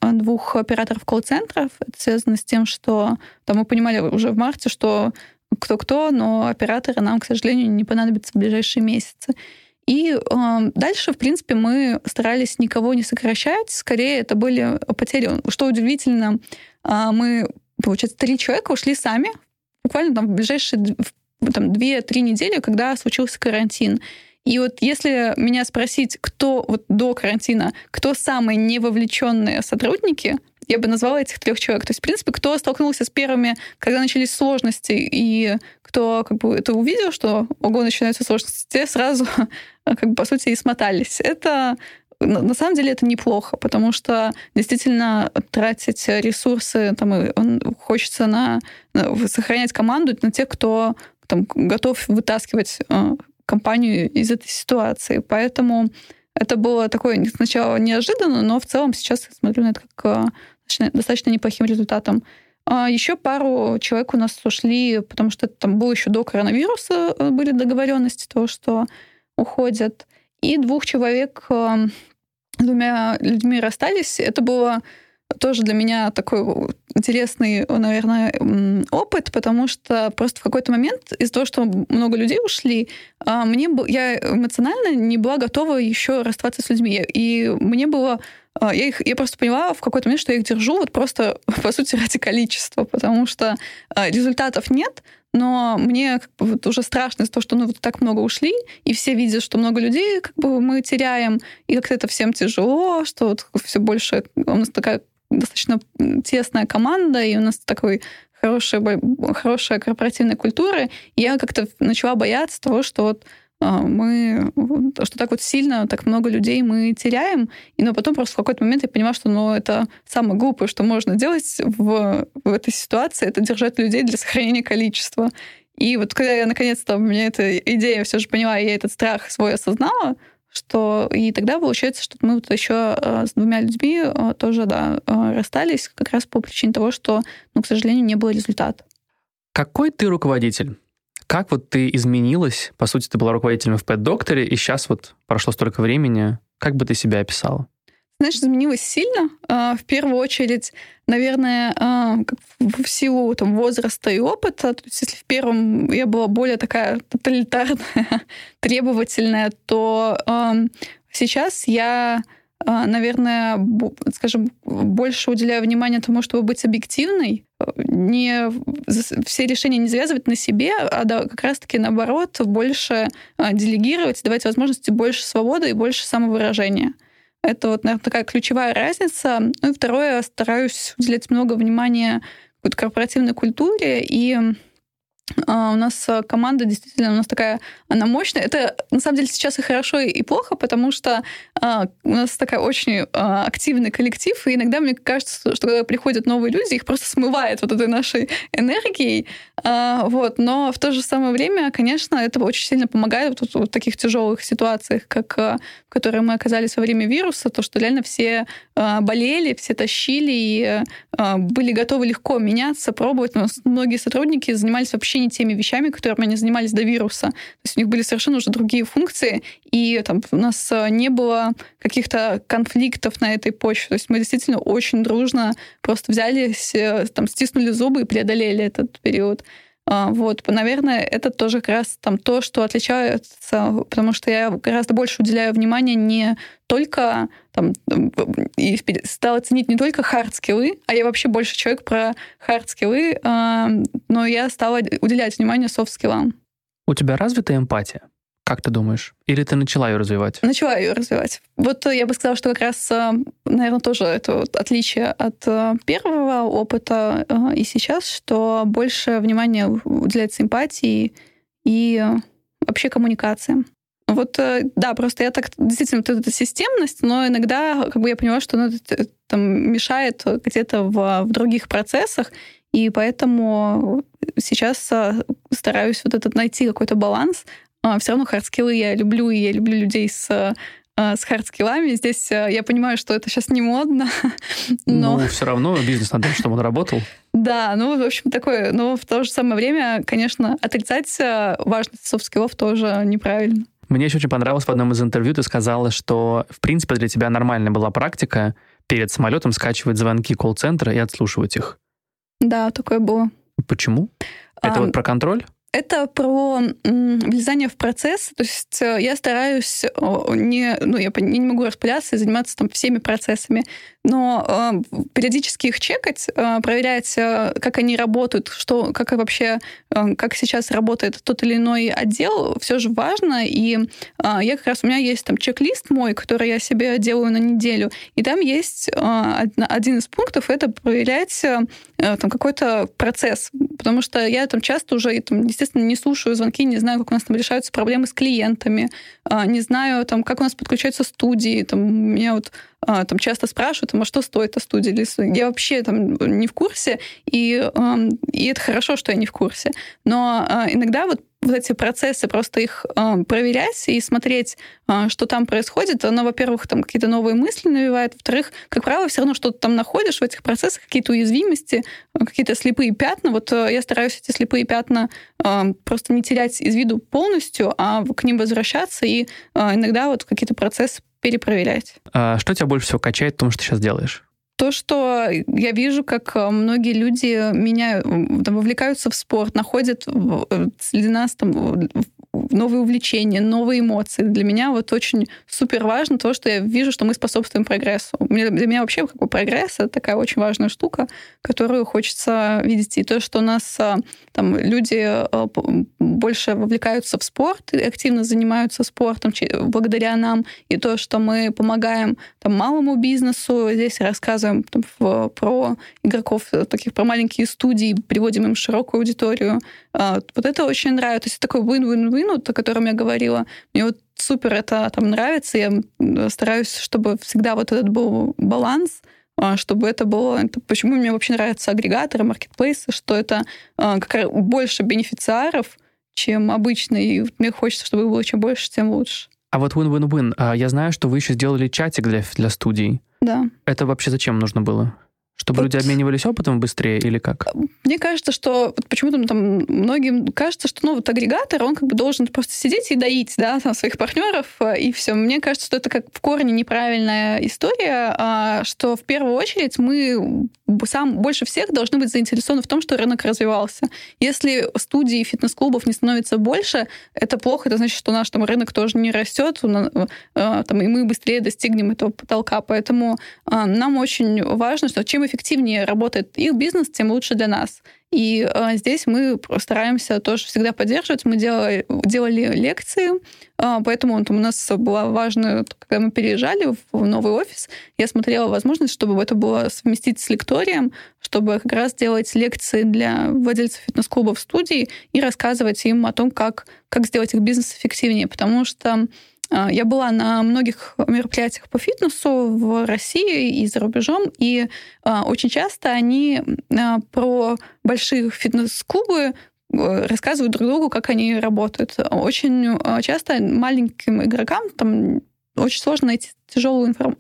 двух операторов колл-центров. Это связано с тем, что там мы понимали уже в марте, что кто-кто, но операторы нам, к сожалению, не понадобятся в ближайшие месяцы. И э, дальше, в принципе, мы старались никого не сокращать. Скорее, это были потери. Что удивительно, э, мы, получается, три человека ушли сами, буквально там в ближайшие там, 2-3 недели, когда случился карантин. И вот если меня спросить, кто вот до карантина, кто самые невовлеченные сотрудники, я бы назвала этих трех человек. То есть, в принципе, кто столкнулся с первыми, когда начались сложности, и кто как бы это увидел, что ого, начинаются сложности, те сразу <laughs> как бы, по сути, и смотались. Это на самом деле это неплохо, потому что действительно тратить ресурсы, там, хочется на, на сохранять команду на тех, кто там, готов вытаскивать э, компанию из этой ситуации. Поэтому это было такое сначала неожиданно, но в целом сейчас я смотрю на это как э, достаточно, достаточно неплохим результатом. А еще пару человек у нас ушли, потому что там было еще до коронавируса, э, были договоренности того, что уходят. И двух человек э, двумя людьми расстались. Это было тоже для меня такой интересный, наверное, опыт, потому что просто в какой-то момент из-за того, что много людей ушли, а, мне я эмоционально не была готова еще расставаться с людьми. И мне было я, их, я просто поняла в какой-то момент, что я их держу вот просто, <laughs> по сути, ради количества, потому что а, результатов нет, но мне как бы, вот уже страшно из-за того, что ну, вот так много ушли, и все видят, что много людей как бы мы теряем, и как-то это всем тяжело, что вот все больше... У нас такая достаточно тесная команда, и у нас такой хорошая, хорошая корпоративная культура. И я как-то начала бояться того, что вот а, мы, что так вот сильно, так много людей мы теряем, и но потом просто в какой-то момент я понимаю, что ну, это самое глупое, что можно делать в, в этой ситуации, это держать людей для сохранения количества. И вот когда я наконец-то, мне эта идея все же поняла, и я этот страх свой осознала, что и тогда получается, что мы вот еще а, с двумя людьми а, тоже да, расстались как раз по причине того, что, ну, к сожалению, не было результата. Какой ты руководитель? Как вот ты изменилась? По сути, ты была руководителем в Pet-докторе, и сейчас вот прошло столько времени. Как бы ты себя описала? Знаешь, изменилась сильно. А, в первую очередь, наверное, а, в силу там, возраста и опыта. То есть, если в первом я была более такая тоталитарная, <laughs> требовательная, то сейчас я а, наверное, скажем, больше уделяю внимание тому, чтобы быть объективной, не все решения не завязывать на себе, а да, как раз-таки наоборот больше а, делегировать, давать возможности больше свободы и больше самовыражения. Это вот, наверное, такая ключевая разница. Ну и второе, стараюсь уделять много внимания какой-то корпоративной культуре и у нас а, команда действительно у нас такая, она мощная. Это на самом деле сейчас и хорошо, и плохо, потому что а, у нас такая очень а, активный коллектив, и иногда мне кажется, что когда приходят новые люди, их просто смывает вот этой нашей энергией. А, вот. Но в то же самое время, конечно, это очень сильно помогает вот, вот в таких тяжелых ситуациях, как а, в которой мы оказались во время вируса, то, что реально все а, болели, все тащили и а, были готовы легко меняться, пробовать. У нас многие сотрудники занимались вообще вообще не теми вещами, которыми они занимались до вируса. То есть у них были совершенно уже другие функции, и там у нас э, не было каких-то конфликтов на этой почве. То есть мы действительно очень дружно просто взялись, э, там, стиснули зубы и преодолели этот период. А, вот, наверное, это тоже как раз там то, что отличается, потому что я гораздо больше уделяю внимания не только там, и стала ценить не только хард-скиллы, а я вообще больше человек про хард-скиллы, а, но я стала уделять внимание софт-скиллам. У тебя развита эмпатия? Как ты думаешь? Или ты начала ее развивать? Начала ее развивать. Вот я бы сказала, что как раз, э, наверное, тоже это вот отличие от э, первого опыта э, и сейчас, что больше внимания уделяется эмпатии и вообще коммуникациям. Вот, да, просто я так, действительно, вот эта системность, но иногда как бы я поняла, что ну, это, там, мешает где-то в, в других процессах, и поэтому сейчас стараюсь вот этот найти какой-то баланс все равно хардскиллы я люблю, и я люблю людей с а, с хардскиллами. Здесь а, я понимаю, что это сейчас не модно, <laughs> но... Ну, все равно бизнес надо, чтобы он работал. Да, ну, в общем, такое. Но в то же самое время, конечно, отрицать важность софт-скиллов тоже неправильно. Мне еще очень понравилось в одном из интервью, ты сказала, что, в принципе, для тебя нормальная была практика перед самолетом скачивать звонки колл-центра и отслушивать их. Да, такое было. Почему? Это а, вот про контроль? Это про влезание в процесс. То есть э, я стараюсь не, ну, я не могу распыляться и заниматься там всеми процессами, но э, периодически их чекать, э, проверять, э, как они работают, что, как вообще, э, как сейчас работает тот или иной отдел, все же важно. И э, я как раз, у меня есть там чек-лист мой, который я себе делаю на неделю, и там есть э, один из пунктов, это проверять э, там какой-то процесс, потому что я там часто уже, там, естественно, не слушаю звонки, не знаю, как у нас там решаются проблемы с клиентами, э, не знаю, там, как у нас подключаются студии, там, меня вот а, там часто спрашивают, а что стоит студии лесу? Я вообще там не в курсе, и, и это хорошо, что я не в курсе. Но а, иногда вот вот эти процессы, просто их э, проверять и смотреть, э, что там происходит, оно, во-первых, там какие-то новые мысли навевает, во-вторых, как правило, все равно что-то там находишь в этих процессах, какие-то уязвимости, какие-то слепые пятна. Вот э, я стараюсь эти слепые пятна э, просто не терять из виду полностью, а к ним возвращаться и э, иногда вот какие-то процессы перепроверять. А что тебя больше всего качает в том, что ты сейчас делаешь? То, что я вижу, как многие люди меня там, вовлекаются в спорт, находят среди нас там, новые увлечения, новые эмоции. Для меня вот очень супер важно то, что я вижу, что мы способствуем прогрессу. Для меня вообще как бы прогресс — это такая очень важная штука, которую хочется видеть. И то, что у нас а, там люди а, больше вовлекаются в спорт, активно занимаются спортом благодаря нам, и то, что мы помогаем там, малому бизнесу, здесь рассказываем там, про игроков, таких про маленькие студии, приводим им широкую аудиторию. А, вот это очень нравится. То есть такой win-win-win минут, о котором я говорила, мне вот супер это там нравится. Я стараюсь, чтобы всегда вот этот был баланс, а, чтобы это было... Это, почему мне вообще нравятся агрегаторы, маркетплейсы, что это а, как больше бенефициаров, чем обычно, и мне хочется, чтобы было чем больше, тем лучше. А вот win-win-win. А, я знаю, что вы еще сделали чатик для, для студий. Да. Это вообще зачем нужно было? Чтобы вот. люди обменивались опытом быстрее или как? Мне кажется, что почему-то там многим кажется, что ну, вот агрегатор, он как бы должен просто сидеть и доить да, там, своих партнеров, э, и все. Мне кажется, что это как в корне неправильная история, а, что в первую очередь мы сам больше всех должны быть заинтересованы в том, что рынок развивался. Если студий фитнес-клубов не становится больше, это плохо, это значит, что наш там рынок тоже не растет, э, там, и мы быстрее достигнем этого потолка. Поэтому а, нам очень важно, что чем эффективнее работает их бизнес, тем лучше для нас. И э, здесь мы стараемся тоже всегда поддерживать. Мы делали, делали лекции, э, поэтому вот, у нас было важно, когда мы переезжали в новый офис, я смотрела возможность, чтобы это было совместить с лекторием, чтобы как раз делать лекции для владельцев фитнес-клубов студий и рассказывать им о том, как, как сделать их бизнес эффективнее. Потому что я была на многих мероприятиях по фитнесу в России и за рубежом, и а, очень часто они а, про большие фитнес-клубы э, рассказывают друг другу, как они работают. Очень часто маленьким игрокам там очень сложно найти тяжелую информ...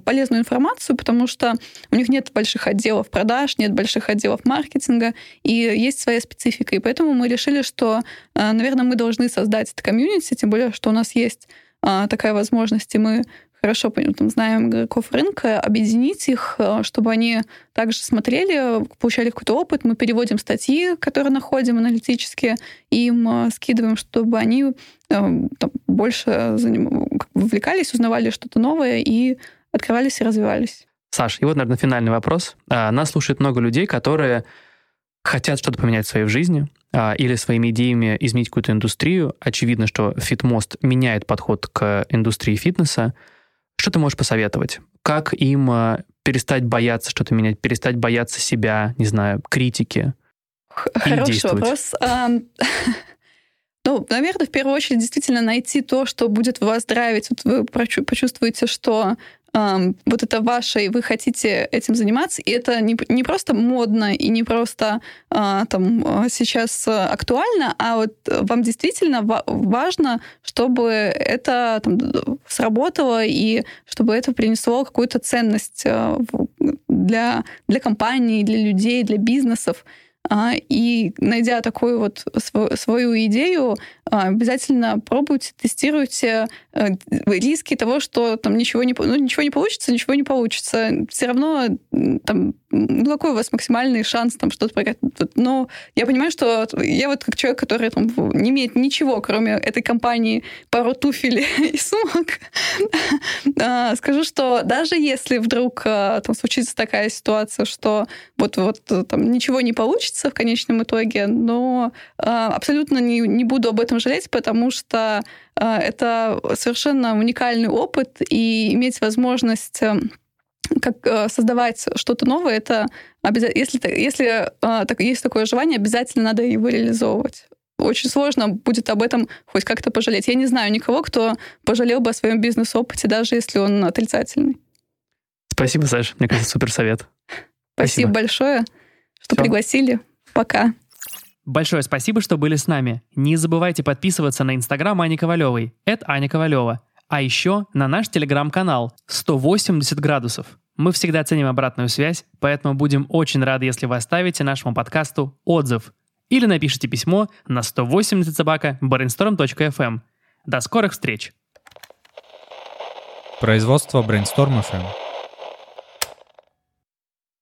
полезную информацию, потому что у них нет больших отделов продаж, нет больших отделов маркетинга, и есть своя специфика. И поэтому мы решили, что, наверное, мы должны создать это комьюнити, тем более, что у нас есть а, такая возможность, и мы хорошо там, знаем игроков рынка, объединить их, а, чтобы они также смотрели, получали какой-то опыт. Мы переводим статьи, которые находим аналитически, им а, скидываем, чтобы они там, больше заним... вовлекались, узнавали что-то новое и открывались и развивались. Саш, и вот, наверное, финальный вопрос. Нас слушает много людей, которые хотят что-то поменять в своей жизни а, или своими идеями изменить какую-то индустрию. Очевидно, что Фитмост меняет подход к индустрии фитнеса. Что ты можешь посоветовать? Как им а, перестать бояться что-то менять, перестать бояться себя, не знаю, критики? Хороший вопрос. <laughs> Ну, наверное, в первую очередь действительно найти то, что будет вас драйвить. Вот вы почувствуете, что вот это ваше, вы хотите этим заниматься, и это не, не просто модно и не просто а, там сейчас актуально, а вот вам действительно важно, чтобы это там, сработало и чтобы это принесло какую-то ценность для, для компаний, для людей, для бизнесов. А, и найдя такую вот свою идею, а, обязательно пробуйте, тестируйте э, риски того, что там ничего не, ну, ничего не получится, ничего не получится. Все равно там ну, какой у вас максимальный шанс там что-то прогать. Но я понимаю, что я вот как человек, который там не имеет ничего, кроме этой компании, пару туфель <laughs> и сумок, <laughs> а, скажу, что даже если вдруг там случится такая ситуация, что вот, вот там ничего не получится в конечном итоге, но а, абсолютно не, не буду об этом жалеть, потому что это совершенно уникальный опыт, и иметь возможность эм, как э, создавать что-то новое, это обязательно, если, если э, так, есть такое желание, обязательно надо его реализовывать. Очень сложно будет об этом хоть как-то пожалеть. Я не знаю никого, кто пожалел бы о своем бизнес-опыте, даже если он отрицательный. Спасибо, Саш. Мне кажется, супер совет. Спасибо, спасибо большое, что Все. пригласили. Пока. Большое спасибо, что были с нами. Не забывайте подписываться на инстаграм Ани Ковалевой. Это Аня Ковалева. А еще на наш телеграм-канал 180 градусов. Мы всегда ценим обратную связь, поэтому будем очень рады, если вы оставите нашему подкасту отзыв или напишите письмо на 180 собака brainstorm.fm. До скорых встреч! Производство Brainstorm FM.